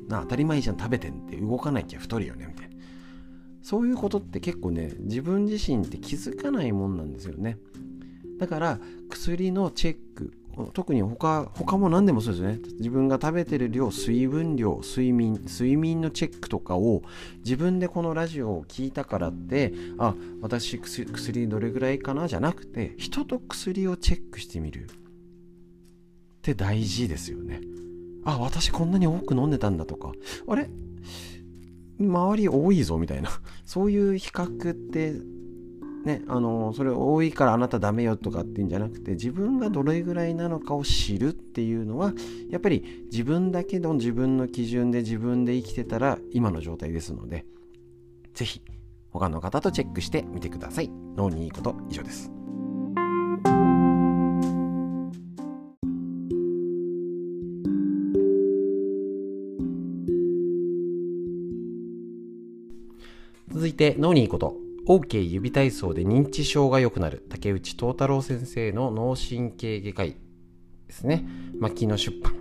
A: な当たり前じゃん食べてんって動かなきゃ太るよねみたいな。そういうことって結構ね自分自身って気づかないもんなんですよね。だから薬のチェック特に他他も何でもそうですね。自分が食べてる量水分量睡眠睡眠のチェックとかを自分でこのラジオを聞いたからってあ私薬どれぐらいかなじゃなくて人と薬をチェックしてみる。って大事ですよね。あ私こんなに多く飲んでたんだとか。あれ？周り多いぞみたいな。そういう比較ってね、あのそれ多いからあなたダメよとかっていうんじゃなくて自分がどれぐらいなのかを知るっていうのはやっぱり自分だけの自分の基準で自分で生きてたら今の状態ですので是非他の方とチェックしてみてください。脳にいいこと以上です。続いて脳にいいこと。OK 指体操で認知症が良くなる。竹内東太郎先生の脳神経外科医ですね。牧野出版。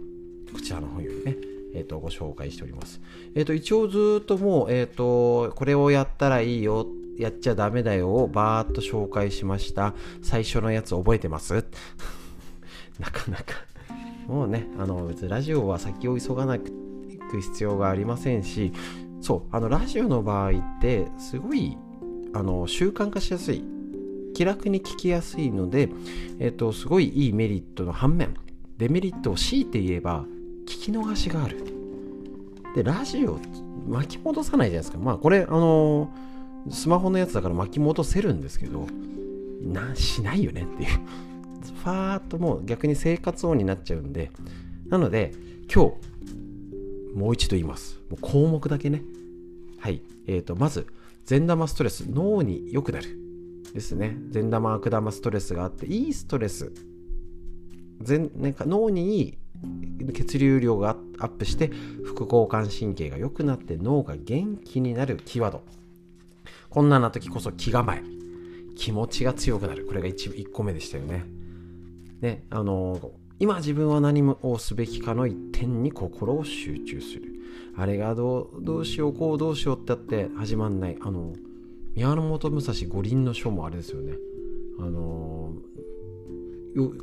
A: こちらの本よりね。えーと、ご紹介しております。えっ、ー、と、一応ずっともう、えっ、ー、と、これをやったらいいよ、やっちゃダメだよをバーっと紹介しました。最初のやつ覚えてます？なかなか。もうね、あの、別にラジオは先を急がなく必要がありませんし、そう、あの、ラジオの場合って、すごいあの習慣化しやすい。気楽に聞きやすいので、えっと、すごいいいメリットの反面デメリットを強いて言えば聞き逃しがある。でラジオ巻き戻さないじゃないですか。まあこれあのスマホのやつだから巻き戻せるんですけどなしないよねっていう。ファーっともう逆に生活音になっちゃうんで。なので今日もう一度言います。もう項目だけね。はい。えーとまず善玉ストレス脳に良くなるですね。善玉悪玉ストレスがあっていいストレス全なんか脳にいい血流量がアップして副交感神経が良くなって脳が元気になるキーワード。こんなな時こそ気構え。気持ちが強くなる。これが 1, 1個目でしたよね。ねあの今自分は何をすべきかの一点に心を集中する。あれがどうどうしようこうどうしようってやって始まんない。あの宮本武蔵五輪の書もあれですよね。あの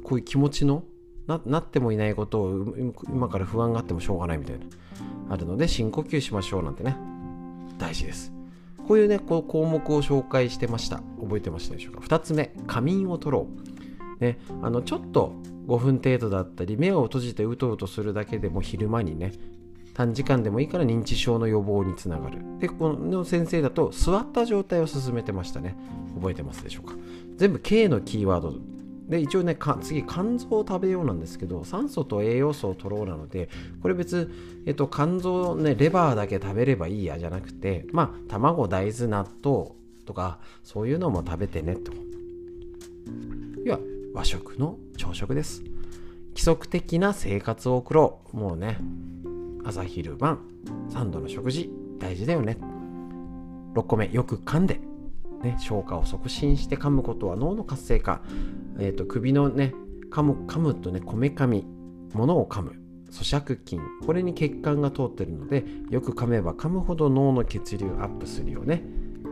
A: こういう気持ちのななってもいないことを今から不安があってもしょうがないみたいな。あるので深呼吸しましょうなんてね。大事です。こういうねこう項目を紹介してました。覚えてましたでしょうか？2つ目仮眠を取ろう。ねあのちょっと5分程度だったり目を閉じてうとうとするだけでも昼間にね短時間でもいいから認知症の予防につながる。でこの先生だと座った状態を進めてましたね。覚えてますでしょうか？全部 K のキーワード。で一応ね次肝臓を食べようなんですけど酸素と栄養素を取ろうなのでこれ別、えっと、肝臓ねレバーだけ食べればいいやじゃなくてまあ卵大豆納豆とかそういうのも食べてねと。和食の朝食です。規則的な生活を送ろう。もうね朝昼晩3度の食事大事だよね。6個目よく噛んで、ね、消化を促進して噛むことは脳の活性化、えーと、首のね噛む噛むとねこめかみ物を噛む。咀嚼筋。これに血管が通ってるのでよく噛めば噛むほど脳の血流アップするよね。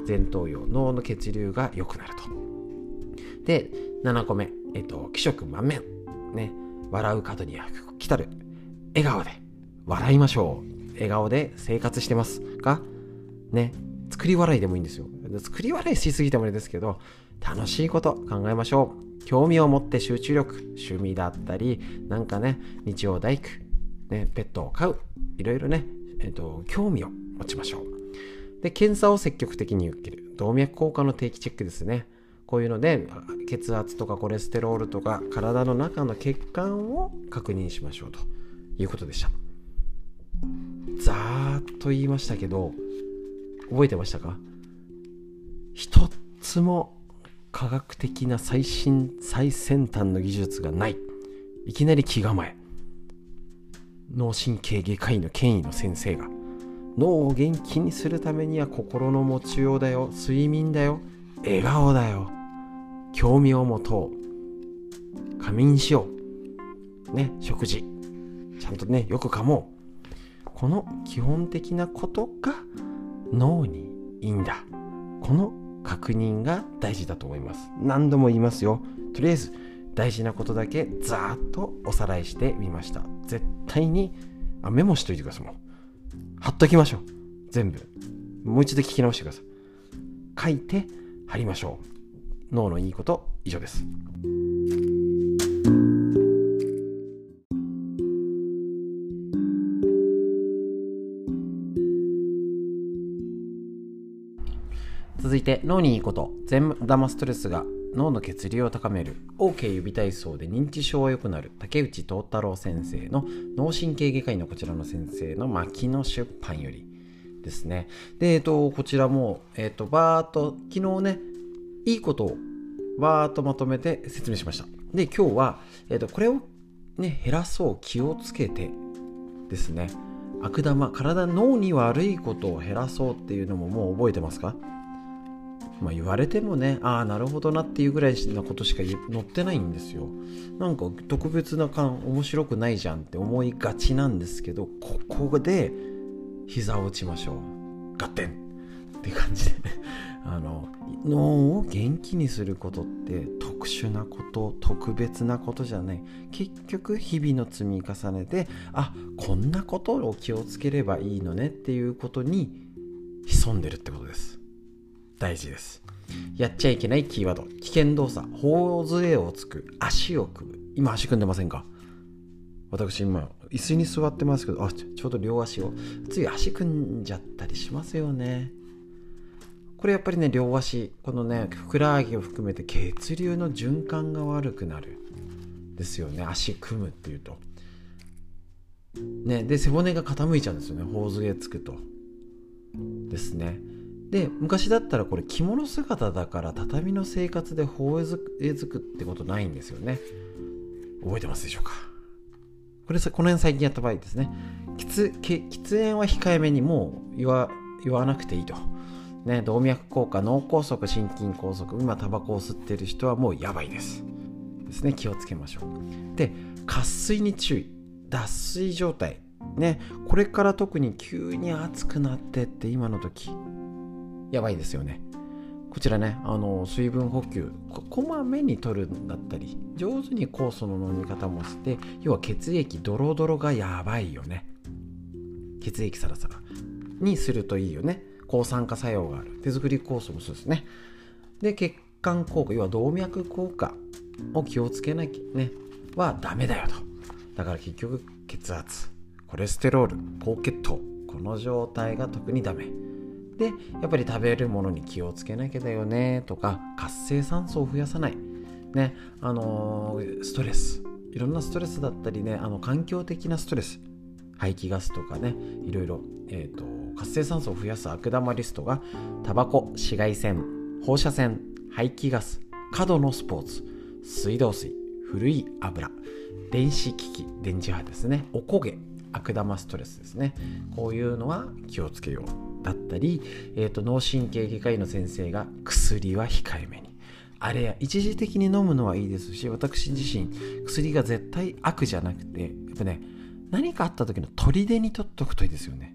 A: 前頭葉脳の血流が良くなると。で7個目。えっ、と気色満面ね笑う角には来たる笑顔で笑いましょう。笑顔で生活してますかね。作り笑いでもいいんですよ。作り笑いしすぎてもあれですけど、楽しいこと考えましょう。興味を持って集中力、趣味だったり、なんかね、日曜大工、ね、ペットを飼う、いろいろね、えっと、興味を持ちましょう。で、検査を積極的に受ける。動脈硬化の定期チェックですね。こういうので、血圧とかコレステロールとか、体の中の血管を確認しましょうということでした。ざーっと言いましたけど覚えてましたか？一つも科学的な最新最先端の技術がない。いきなり気構え。脳神経外科医の権威の先生が。脳を元気にするためには心の持ちようだよ。睡眠だよ。笑顔だよ。興味を持とう。仮眠しよう。ね食事。ちゃんとねよく噛もう。この基本的なことが脳にいいんだ。この確認が大事だと思います。何度も言いますよ。とりあえず大事なことだけざーっとおさらいしてみました。絶対にあメモしといてくださいもう。貼っときましょう。全部。もう一度聞き直してください。書いて貼りましょう。脳のいいこと以上です。続いて脳にいいこと。善玉ストレスが脳の血流を高める。OK 指体操で認知症は良くなる。竹内藤太郎先生の脳神経外科医のこちらの先生の牧野出版よりですね。でえっとこちらもえっとバーっと昨日ねいいことをバーっとまとめて説明しました。で今日は、えっとこれをね減らそう気をつけてですね。悪玉体脳に悪いことを減らそうっていうのももう覚えてますか？まあ、言われてもねああなるほどなっていうぐらいなことしか載ってないんですよ。なんか特別な感面白くないじゃんって思いがちなんですけどここで膝を打ちましょう。ガッテンって感じで。ねあの脳を元気にすることって特殊なこと特別なことじゃない。結局日々の積み重ねであこんなことを気をつければいいのねっていうことに潜んでるってことです。大事です。やっちゃいけないキーワード。危険動作。頬杖をつく。足を組む。今足組んでませんか？私今椅子に座ってますけどあちょうど両足を。つい足組んじゃったりしますよね。これやっぱりね両足このねふくらはぎを含めて血流の循環が悪くなるですよね。足組むっていうと。ねで背骨が傾いちゃうんですよね。頬杖つくと。ですね。で昔だったらこれ着物姿だから畳の生活で頬杖つくってことないんですよね。覚えてますでしょうか？これこの辺最近やった場合ですね。喫喫煙は控えめにもう言わ言わなくていいとね、動脈硬化脳梗塞心筋梗塞今タバコを吸ってる人はもうやばいです。ですね気をつけましょう。で渇水に注意。脱水状態。ねこれから特に急に暑くなってって今の時やばいですよね。こちらねあの水分補給こまめに取るんだったり上手に酵素の飲み方もして要は血液ドロドロがやばいよね。血液サラサラ。にするといいよね。抗酸化作用がある。手作り酵素もそうですね。で血管効果要は動脈硬化を気をつけなきゃねはダメだよと。だから結局血圧コレステロール高血糖この状態が特にダメ。でやっぱり食べるものに気をつけなきゃだよねとか活性酸素を増やさない。ねあのー、ストレス。いろんなストレスだったりねあの環境的なストレス。排気ガスとかねいろいろ、えーと、活性酸素を増やす悪玉リストがタバコ紫外線放射線排気ガス過度のスポーツ水道水古い油電子機器電磁波ですね。おこげ悪玉ストレスですね。こういうのは気をつけようだったり、えーと、脳神経外科医の先生が薬は控えめに。あれや一時的に飲むのはいいですし私自身薬が絶対悪じゃなくてやっぱね何かあった時の砦に取っとくといいですよね。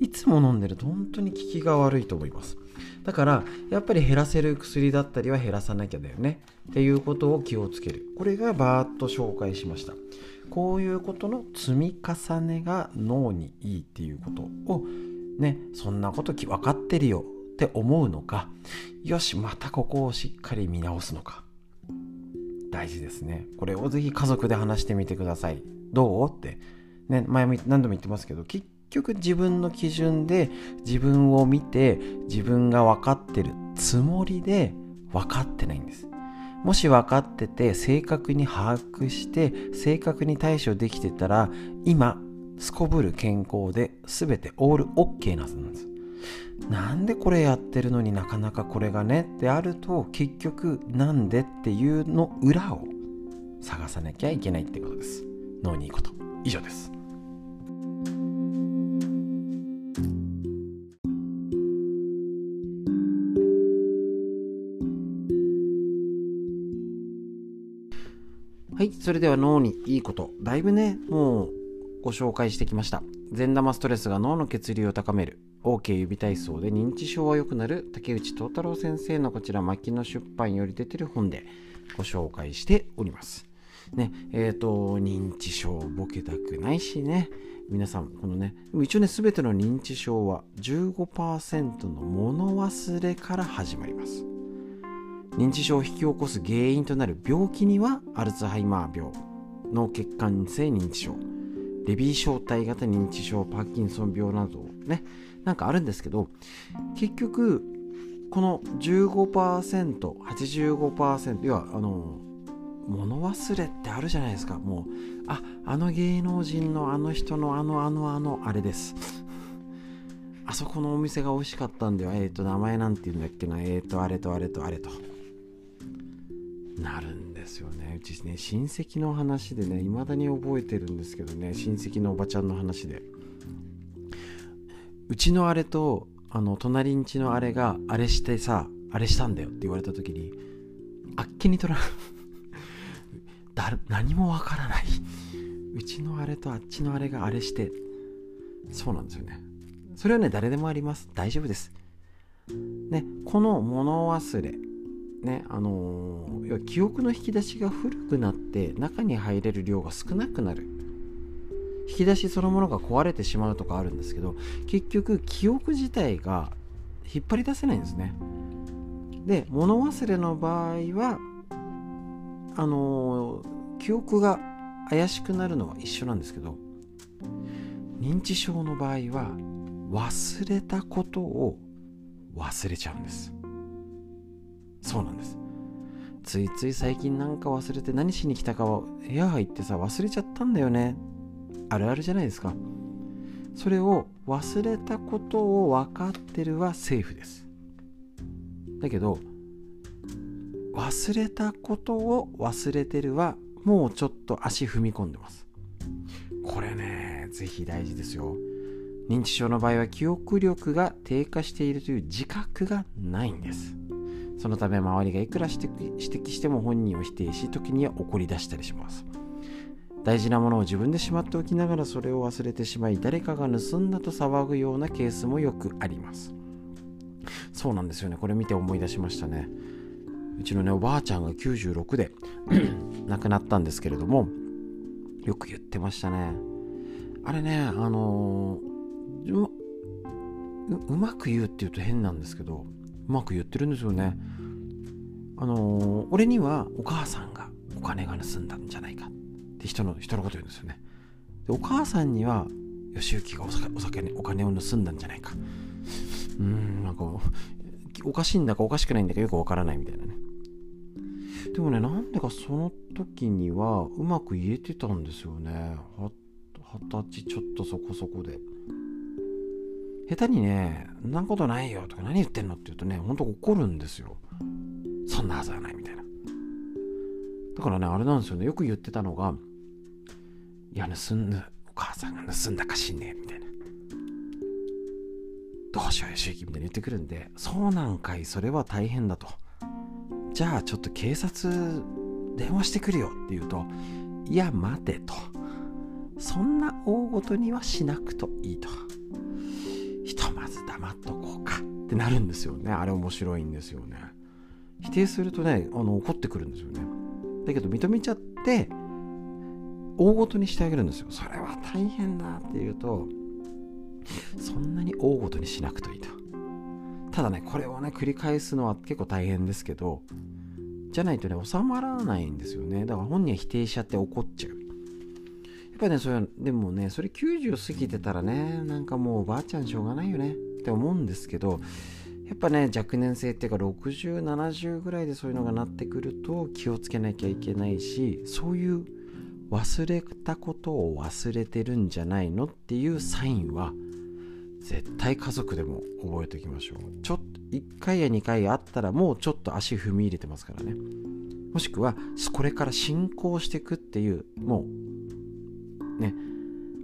A: いつも飲んでると本当に効きが悪いと思います。だからやっぱり減らせる薬だったりは減らさなきゃだよね。っていうことを気をつける。これがバーッと紹介しました。こういうことの積み重ねが脳にいいっていうことをねそんなこと分かってるよって思うのか。よしまたここをしっかり見直すのか。大事ですね。これをぜひ家族で話してみてください。どう？って。ね前も何度も言ってますけど結局自分の基準で自分を見て自分が分かってるつもりで分かってないんです。もし分かってて正確に把握して正確に対処できてたら今すこぶる健康で全てオールオッケーなはずなんです。なんでこれやってるのになかなかこれがねってあると結局なんでっていうの裏を探さなきゃいけないってことです。脳にいいこと。以上です。それでは脳にいいことだいぶねもうご紹介してきました。善玉ストレスが脳の血流を高める。OK 指体操で認知症は良くなる。竹内東太郎先生のこちら牧野出版より出てる本でご紹介しております。ねえっ、ー、と認知症ボケたくないしね。皆さんこのね一応ね全ての認知症は15%の物忘れから始まります。認知症を引き起こす原因となる病気にはアルツハイマー病脳血管性認知症レビー小体型認知症パーキンソン病などねなんかあるんですけど結局この 15%85% 要はあの物忘れってあるじゃないですか。もうああの芸能人のあの人のあのあのあのあれです。あそこのお店が美味しかったんだよ。えっ、ー、と名前なんて言うんだっけな。えっ、ー、とあれとあれとあれと。なるんですよね。うちね親戚の話でね未だに覚えてるんですけどね親戚のおばちゃんの話で。うちのあれとあの隣んちのあれがあれしてさあれしたんだよって言われた時にあっけに取ら だ何もわからない。うちのあれとあっちのあれがあれして。そうなんですよね。それはね誰でもあります。大丈夫です。ねこの物忘れ。ねあのー、要は記憶の引き出しが古くなって中に入れる量が少なくなる。引き出しそのものが壊れてしまうとかあるんですけど結局記憶自体が引っ張り出せないんですね。で物忘れの場合はあのー、記憶が怪しくなるのは一緒なんですけど認知症の場合は忘れたことを忘れちゃうんです。そうなんです。ついつい最近なんか忘れて何しに来たかは部屋入ってさ忘れちゃったんだよね。あるあるじゃないですか。それを忘れたことを分かってるはセーフです。だけど忘れたことを忘れてるはもうちょっと足踏み込んでます。これねぜひ大事ですよ。認知症の場合は記憶力が低下しているという自覚がないんです。そのため周りがいくら指摘しても本人を否定し時には怒り出したりします。大事なものを自分でしまっておきながらそれを忘れてしまい誰かが盗んだと騒ぐようなケースもよくあります。そうなんですよね。これ見て思い出しましたね。うちのねおばあちゃんが96で 亡くなったんですけれどもよく言ってましたね。あれねあのー、ううまく言うって言うと変なんですけどうまく言ってるんですよね。あのー、俺にはお母さんがお金が盗んだんじゃないかって人の人のこと言うんですよね。でお母さんには義行がお酒お酒、お金を盗んだんじゃないか。うんなんかおかしいんだかおかしくないんだかよくわからないみたいなね。でもねなんでかその時にはうまく言えてたんですよね。二十歳ちょっとそこそこで。下手にね、んなことないよとか何言ってんの？って言うとね、ほんと怒るんですよ。そんなはずはないみたいな。だからね、あれなんですよね、よく言ってたのが、いや、盗んだ、お母さんが盗んだかしんねえ、みたいな。どうしようよ、周期みたいに言ってくるんで、そうなんかい、それは大変だと。じゃあ、ちょっと警察、電話してくるよって言うと、いや、待てと。そんな大ごとにはしなくといいと。ひとまず黙っとこうかってなるんですよね。あれ面白いんですよね。否定するとねあの怒ってくるんですよね。だけど認めちゃって大ごとにしてあげるんですよ。それは大変だって言うとそんなに大ごとにしなくといいと。ただねこれをね繰り返すのは結構大変ですけどじゃないとね収まらないんですよね。だから本人は否定しちゃって怒っちゃう。ぱね、それでもね、それ90過ぎてたらね、なんかもうおばあちゃんしょうがないよねって思うんですけど、やっぱね、若年性っていうか60、70ぐらいでそういうのがなってくると気をつけなきゃいけないし、そういう忘れたことを忘れてるんじゃないのっていうサインは、絶対家族でも覚えておきましょう。ちょっと1回や2回あったらもうちょっと足踏み入れてますからね。もしくはこれから進行していくっていうもうね、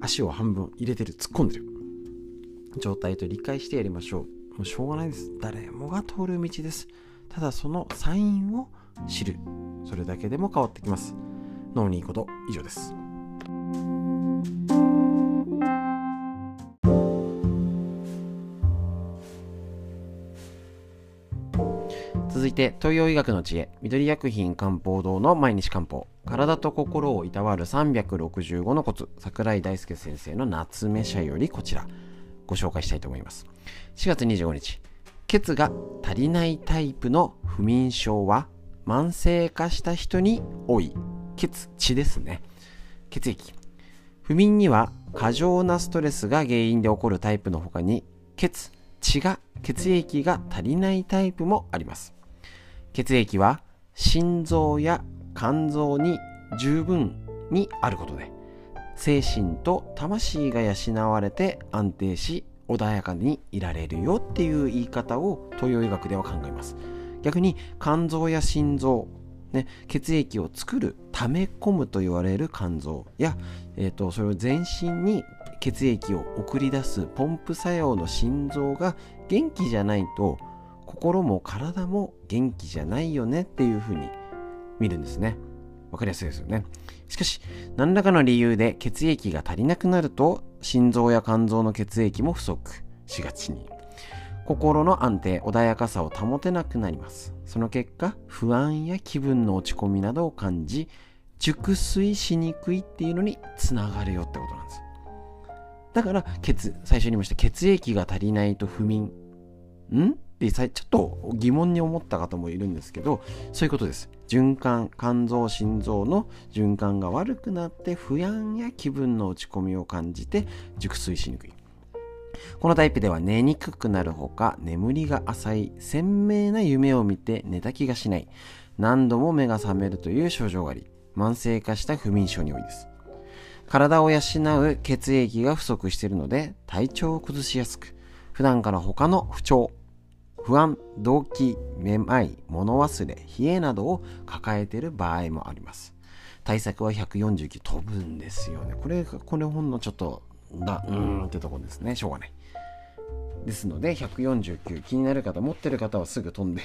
A: 足を半分入れてる、突っ込んでる状態と理解してやりましょう。もうしょうがないです。誰もが通る道です。ただそのサインを知る。それだけでも変わってきます。脳にいいこと以上です続いて東洋医学の知恵緑薬品漢方堂の毎日漢方。体と心をいたわる365のコツ桜井大輔先生の夏目社よりこちら。ご紹介したいと思います。4月25日血が足りないタイプの不眠症は慢性化した人に多い。血血ですね。血液。不眠には過剰なストレスが原因で起こるタイプの他に血血が血液が足りないタイプもあります。血液は心臓や肝臓に十分にあることで精神と魂が養われて安定し穏やかにいられるよっていう言い方を東洋医学では考えます。逆に肝臓や心臓、ね、血液を作る溜め込むと言われる肝臓や、えーと、とそれを全身に血液を送り出すポンプ作用の心臓が元気じゃないと心も体も元気じゃないよねっていうふうに見るんですね。わかりやすいですよね。しかし、何らかの理由で血液が足りなくなると、心臓や肝臓の血液も不足しがちに。心の安定、穏やかさを保てなくなります。その結果、不安や気分の落ち込みなどを感じ、熟睡しにくいっていうのにつながるよってことなんです。だから、血、最初に言いました、血液が足りないと不眠。ん？ってちょっと疑問に思った方もいるんですけどそういうことです。循環肝臓心臓の循環が悪くなって不安や気分の落ち込みを感じて熟睡しにくい。このタイプでは寝にくくなるほか眠りが浅い鮮明な夢を見て寝た気がしない。何度も目が覚めるという症状があり慢性化した不眠症に多いです。体を養う血液が不足しているので体調を崩しやすく普段から他の不調不安、動悸、めまい、物忘れ、冷えなどを抱えている場合もあります。対策は149飛ぶんですよね。これ、これほんのちょっと、だ、うーんってとこですね。しょうがない。ですので、149気になる方、持ってる方はすぐ飛んで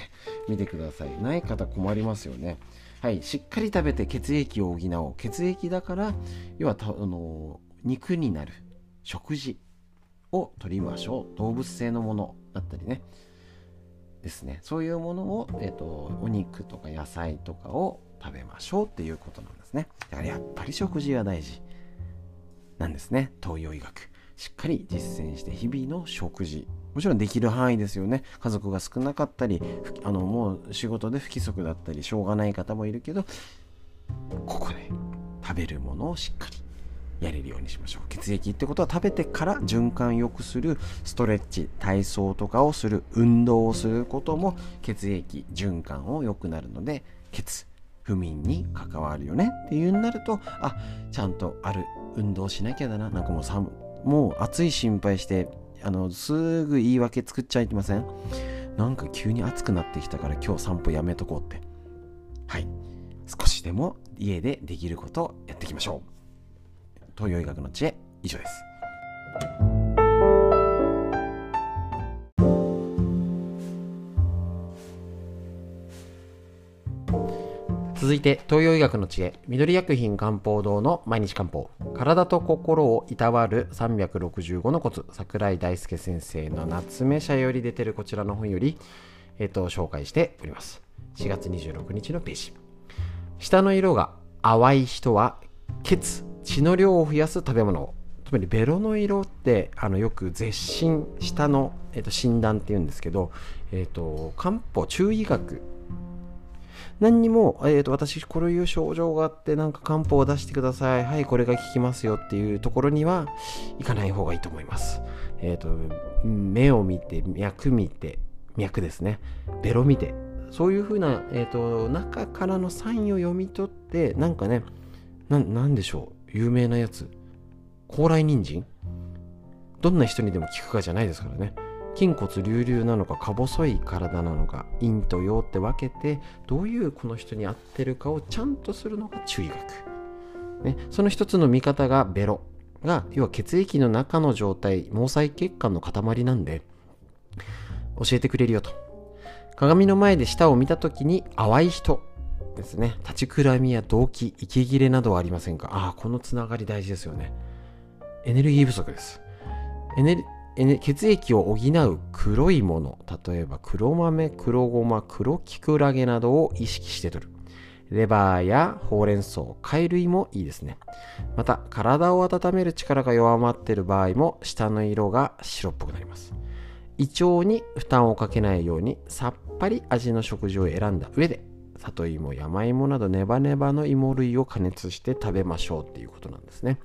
A: みてください。ない方困りますよね。はい、しっかり食べて血液を補おう。血液だから、要はあの肉になる食事を取りましょう。動物性のものだったりね。ですね。そういうものを、えーと、お肉とか野菜とかを食べましょうっていうことなんですね。だからやっぱり食事は大事なんですね。東洋医学。しっかり実践して日々の食事。もちろんできる範囲ですよね。家族が少なかったりあのもう仕事で不規則だったりしょうがない方もいるけどここで食べるものをしっかりやれるようにしましょう。血液ってことは食べてから循環良くするストレッチ体操とかをする運動をすることも血液循環を良くなるので血不眠に関わるよねっていうになるとあちゃんとある運動しなきゃだな。なんかもう寒もう暑い心配してあのすぐ言い訳作っちゃいけません？なんか急に暑くなってきたから今日散歩やめとこうって。はい。少しでも家でできることをやっていきましょう。東洋医学の知恵。以上です。続いて東洋医学の知恵。緑薬品漢方堂の毎日漢方。体と心をいたわる365のコツ。桜井大輔先生の夏目社より出てるこちらの本より、えっと、紹介しております。4月26日のページ。舌の色が淡い人は血血の量を増やす食べ物つまりベロの色ってあのよく絶診下の、えー、と診断っていうんですけど、えーと、漢方中医学。何にも、えーと、私こういう症状があってなんか漢方を出してください。はいこれが効きますよっていうところには行かない方がいいと思います。えっ、ー、と目を見て脈見て脈ですね。ベロ見て。そういうふうな、えーと中からのサインを読み取ってなんかねななんでしょう。有名なやつ。高麗人参？どんな人にでも効くかじゃないですからね。筋骨隆々なのかか細い体なのか陰と陽って分けてどういうこの人に合ってるかをちゃんとするのが中医学、ね、その一つの見方がベロ。が要は血液の中の状態毛細血管の塊なんで教えてくれるよと。鏡の前で舌を見た時に淡い人。ですね。立ちくらみや動悸息切れなどはありませんか？ああこのつながり大事ですよね。エネルギー不足です。エネル血液を補う黒いもの例えば黒豆黒ごま黒きくらげなどを意識して取る。レバーやほうれん草貝類もいいですね。また体を温める力が弱まっている場合も舌の色が白っぽくなります。胃腸に負担をかけないようにさっぱり味の食事を選んだ上で里芋山芋などネバネバの芋類を加熱して食べましょうっていうことなんですね。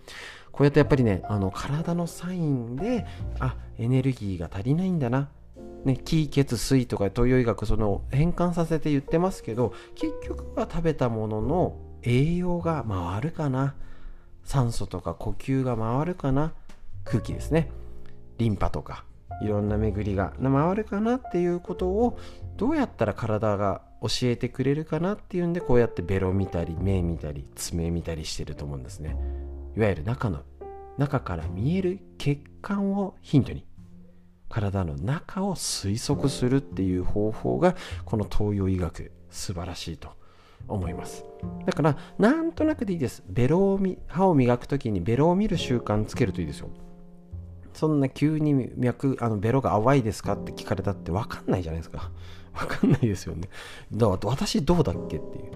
A: こうやってやっぱりねあの体のサインであエネルギーが足りないんだな。ね、気血水とか東洋医学その変換させて言ってますけど結局は食べたものの栄養が回るかな。酸素とか呼吸が回るかな。空気ですね。リンパとかいろんな巡りが回るかなっていうことをどうやったら体が教えてくれるかなっていうんでこうやってベロ見たり目見たり爪見たりしてると思うんですね。いわゆる中の中から見える血管をヒントに体の中を推測するっていう方法がこの東洋医学素晴らしいと思います。だからなんとなくでいいです。ベロを歯を磨く時にベロを見る習慣つけるといいですよ。そんな急に脈あのベロが淡いですかって聞かれたって分かんないじゃないですか。分かんないですよね。だから私どうだっけっていう。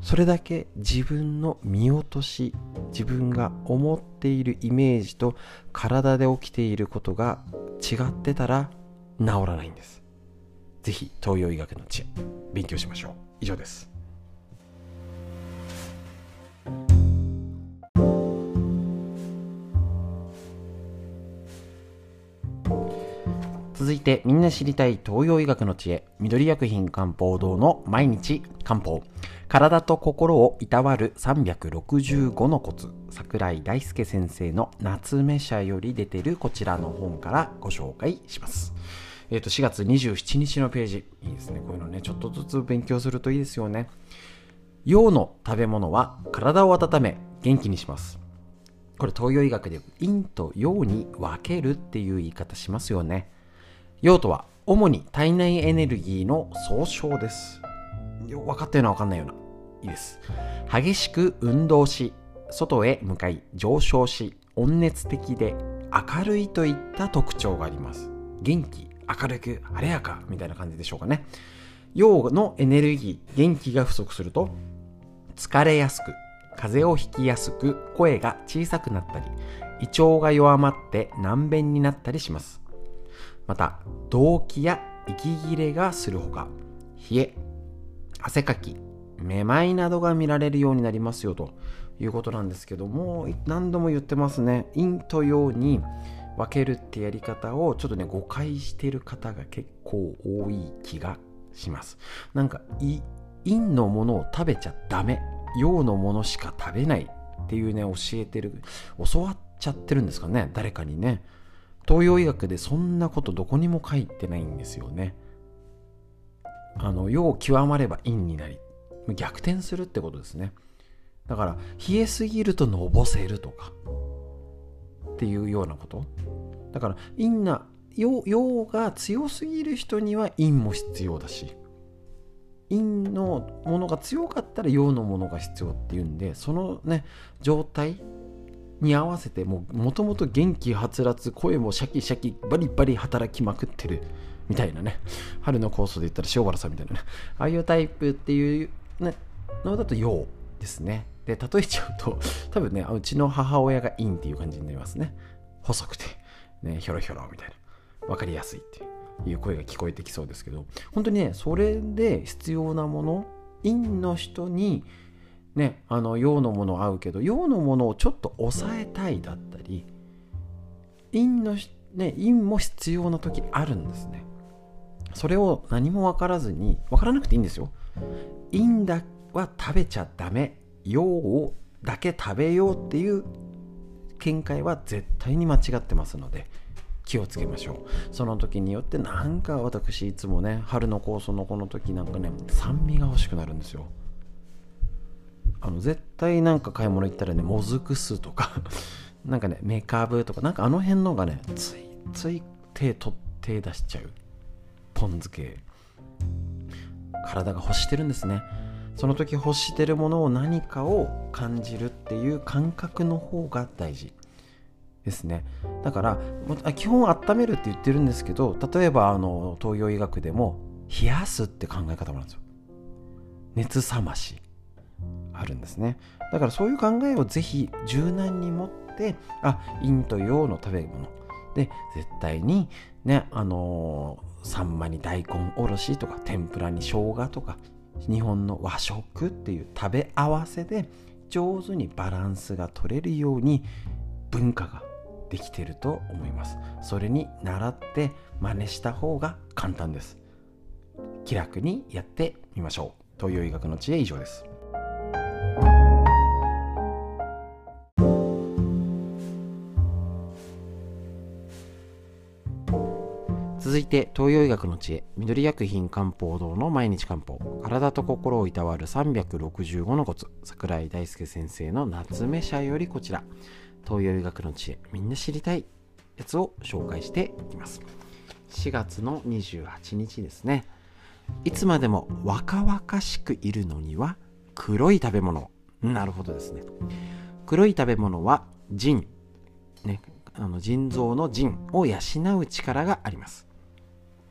A: それだけ自分の見落とし自分が思っているイメージと体で起きていることが違ってたら治らないんです。是非東洋医学の知恵勉強しましょう。以上です。続いてみんな知りたい東洋医学の知恵緑薬品漢方堂の毎日漢方。体と心をいたわる365のコツ桜井大輔先生の夏目社より出てるこちらの本からご紹介します。えっ、ー、と4月27日のページ。いいですね。こういうのねちょっとずつ勉強するといいですよね。陽の食べ物は体を温め元気にします。これ東洋医学で陰と陽に分けるっていう言い方しますよね。陽とは主に体内エネルギーの総称です。分かったような分かんないような。いいです。激しく運動し、外へ向かい上昇し、温熱的で明るいといった特徴があります。元気、明るく、晴れやかみたいな感じでしょうかね。陽のエネルギー、元気が不足すると、疲れやすく、風邪をひきやすく、声が小さくなったり、胃腸が弱まって難便になったりします。また動悸や息切れがするほか冷え汗かきめまいなどが見られるようになりますよということなんですけども何度も言ってますね。陰と陽に分けるってやり方をちょっとね誤解してる方が結構多い気がします。なんか陰のものを食べちゃダメ陽のものしか食べないっていうね教えてる教わっちゃってるんですかね誰かにね。東洋医学でそんなことどこにも書いてないんですよね。あの、世を極まれば陰になり、逆転するってことですね。だから、冷えすぎるとのぼせるとか、っていうようなこと。だから、陰な、陽陽が強すぎる人には陰も必要だし、陰のものが強かったら陽のものが必要っていうんで、そのね、状態に合わせてもともと元気はつらつ声もシャキシャキバリバリ働きまくってるみたいなね。春の酵素で言ったら塩原さんみたいなね。ああいうタイプっていう、のだと陽ですね。で例えちゃうと多分ねうちの母親が陰っていう感じになりますね。細くて。ねひょろひょろみたいな。分かりやすいっていう声が聞こえてきそうですけど。本当にねそれで必要なもの陰の人にね、あの陽のもの合うけど陽のものをちょっと抑えたいだったり陰の、ね、陰も必要な時あるんですね。それを何も分からずに分からなくていいんですよ。陰だは食べちゃダメ。陽をだけ食べようっていう見解は絶対に間違ってますので気をつけましょう。その時によってなんか私いつもね春の酵素のこの時なんかね酸味が欲しくなるんですよ。あの絶対なんか買い物行ったらねもずく酢とか なんかねメカブとかなんかあの辺のがねついつい手取って出しちゃう。ポン酢系。体が欲してるんですね。その時欲してるものを何かを感じるっていう感覚の方が大事。ですね。だから基本温めるって言ってるんですけど例えばあの東洋医学でも冷やすって考え方もあるんですよ。熱冷まし。あるんですね。だからそういう考えをぜひ柔軟に持ってあ陰と陽の食べ物。で絶対にねあのー、サンマに大根おろしとか天ぷらに生姜とか日本の和食っていう食べ合わせで上手にバランスが取れるように文化ができてると思います。それに習って真似した方が簡単です。気楽にやってみましょう。東洋医学の知恵以上です。続いて東洋医学の知恵。緑薬品漢方堂の毎日漢方。体と心をいたわる365のコツ。桜井大輔先生の夏目社よりこちら。東洋医学の知恵。みんな知りたい。やつを紹介していきます。4月の28日ですね。いつまでも若々しくいるのには黒い食べ物。なるほどですね。黒い食べ物は腎、ね、あの腎臓の腎を養う力があります。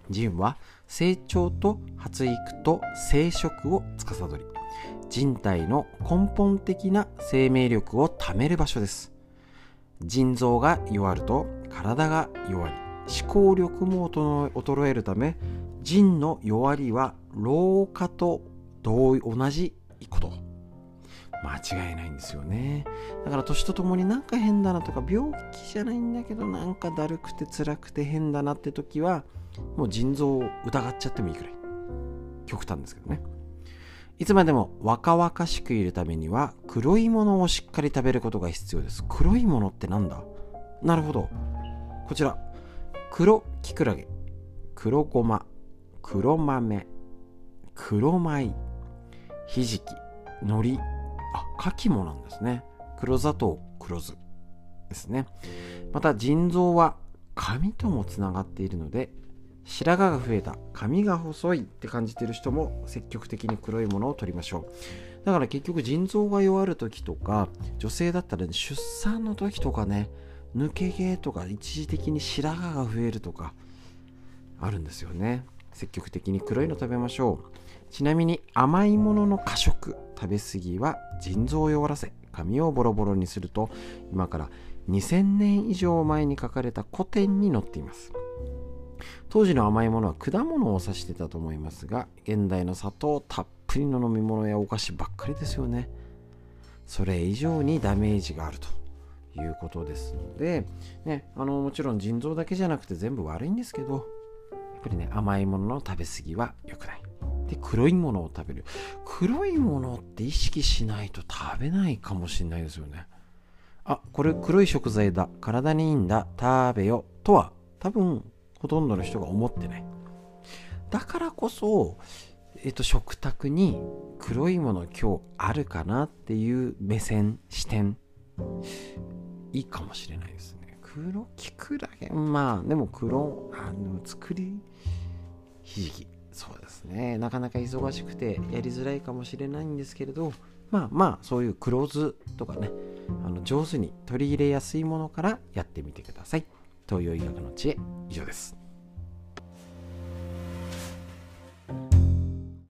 A: 腎は成長と発育と生殖を司り人体の根本的な生命力を貯める場所です。腎臓が弱ると体が弱り思考力も衰えるため腎の弱りは老化と同じこと。間違いないんですよね。だから年とともになんか変だなとか病気じゃないんだけどなんかだるくて辛くて変だなって時はもう腎臓を疑っちゃってもいいくらい。極端ですけどね。いつまでも若々しくいるためには黒いものをしっかり食べることが必要です。黒いものってなんだ？なるほど。こちら。黒きくらげ黒ごま。黒豆。黒米。ひじき。海苔。あ牡蠣もなんですね。黒砂糖黒酢ですね。また腎臓は髪ともつながっているので白髪が増えた髪が細いって感じてる人も積極的に黒いものを取りましょう。だから結局腎臓が弱る時とか女性だったら、ね、出産の時とかね抜け毛とか一時的に白髪が増えるとかあるんですよね。積極的に黒いの食べましょう。ちなみに甘いものの過食食べ過ぎは腎臓を弱らせ髪をボロボロにすると今から2000年以上前に書かれた古典に載っています。当時の甘いものは果物を指してたと思いますが現代の砂糖たっぷりの飲み物やお菓子ばっかりですよね。それ以上にダメージがあると。いうことですので、ね、あのもちろん腎臓だけじゃなくて全部悪いんですけどやっぱりね甘いものの食べ過ぎは良くない。で黒いものを食べる。黒いものって意識しないと食べないかもしれないですよね。あこれ黒い食材だ。体にいいんだ。食べよ。とは多分ほとんどの人が思ってない。だからこそ、えっと、食卓に黒いもの今日あるかなっていう目線視点。いいかもしれないですね。黒きくらげまあでも黒あの作りひじき。そうですね。なかなか忙しくてやりづらいかもしれないんですけれどまあまあそういう黒酢とかねあの上手に取り入れやすいものからやってみてください。東洋医学の知恵。以上です。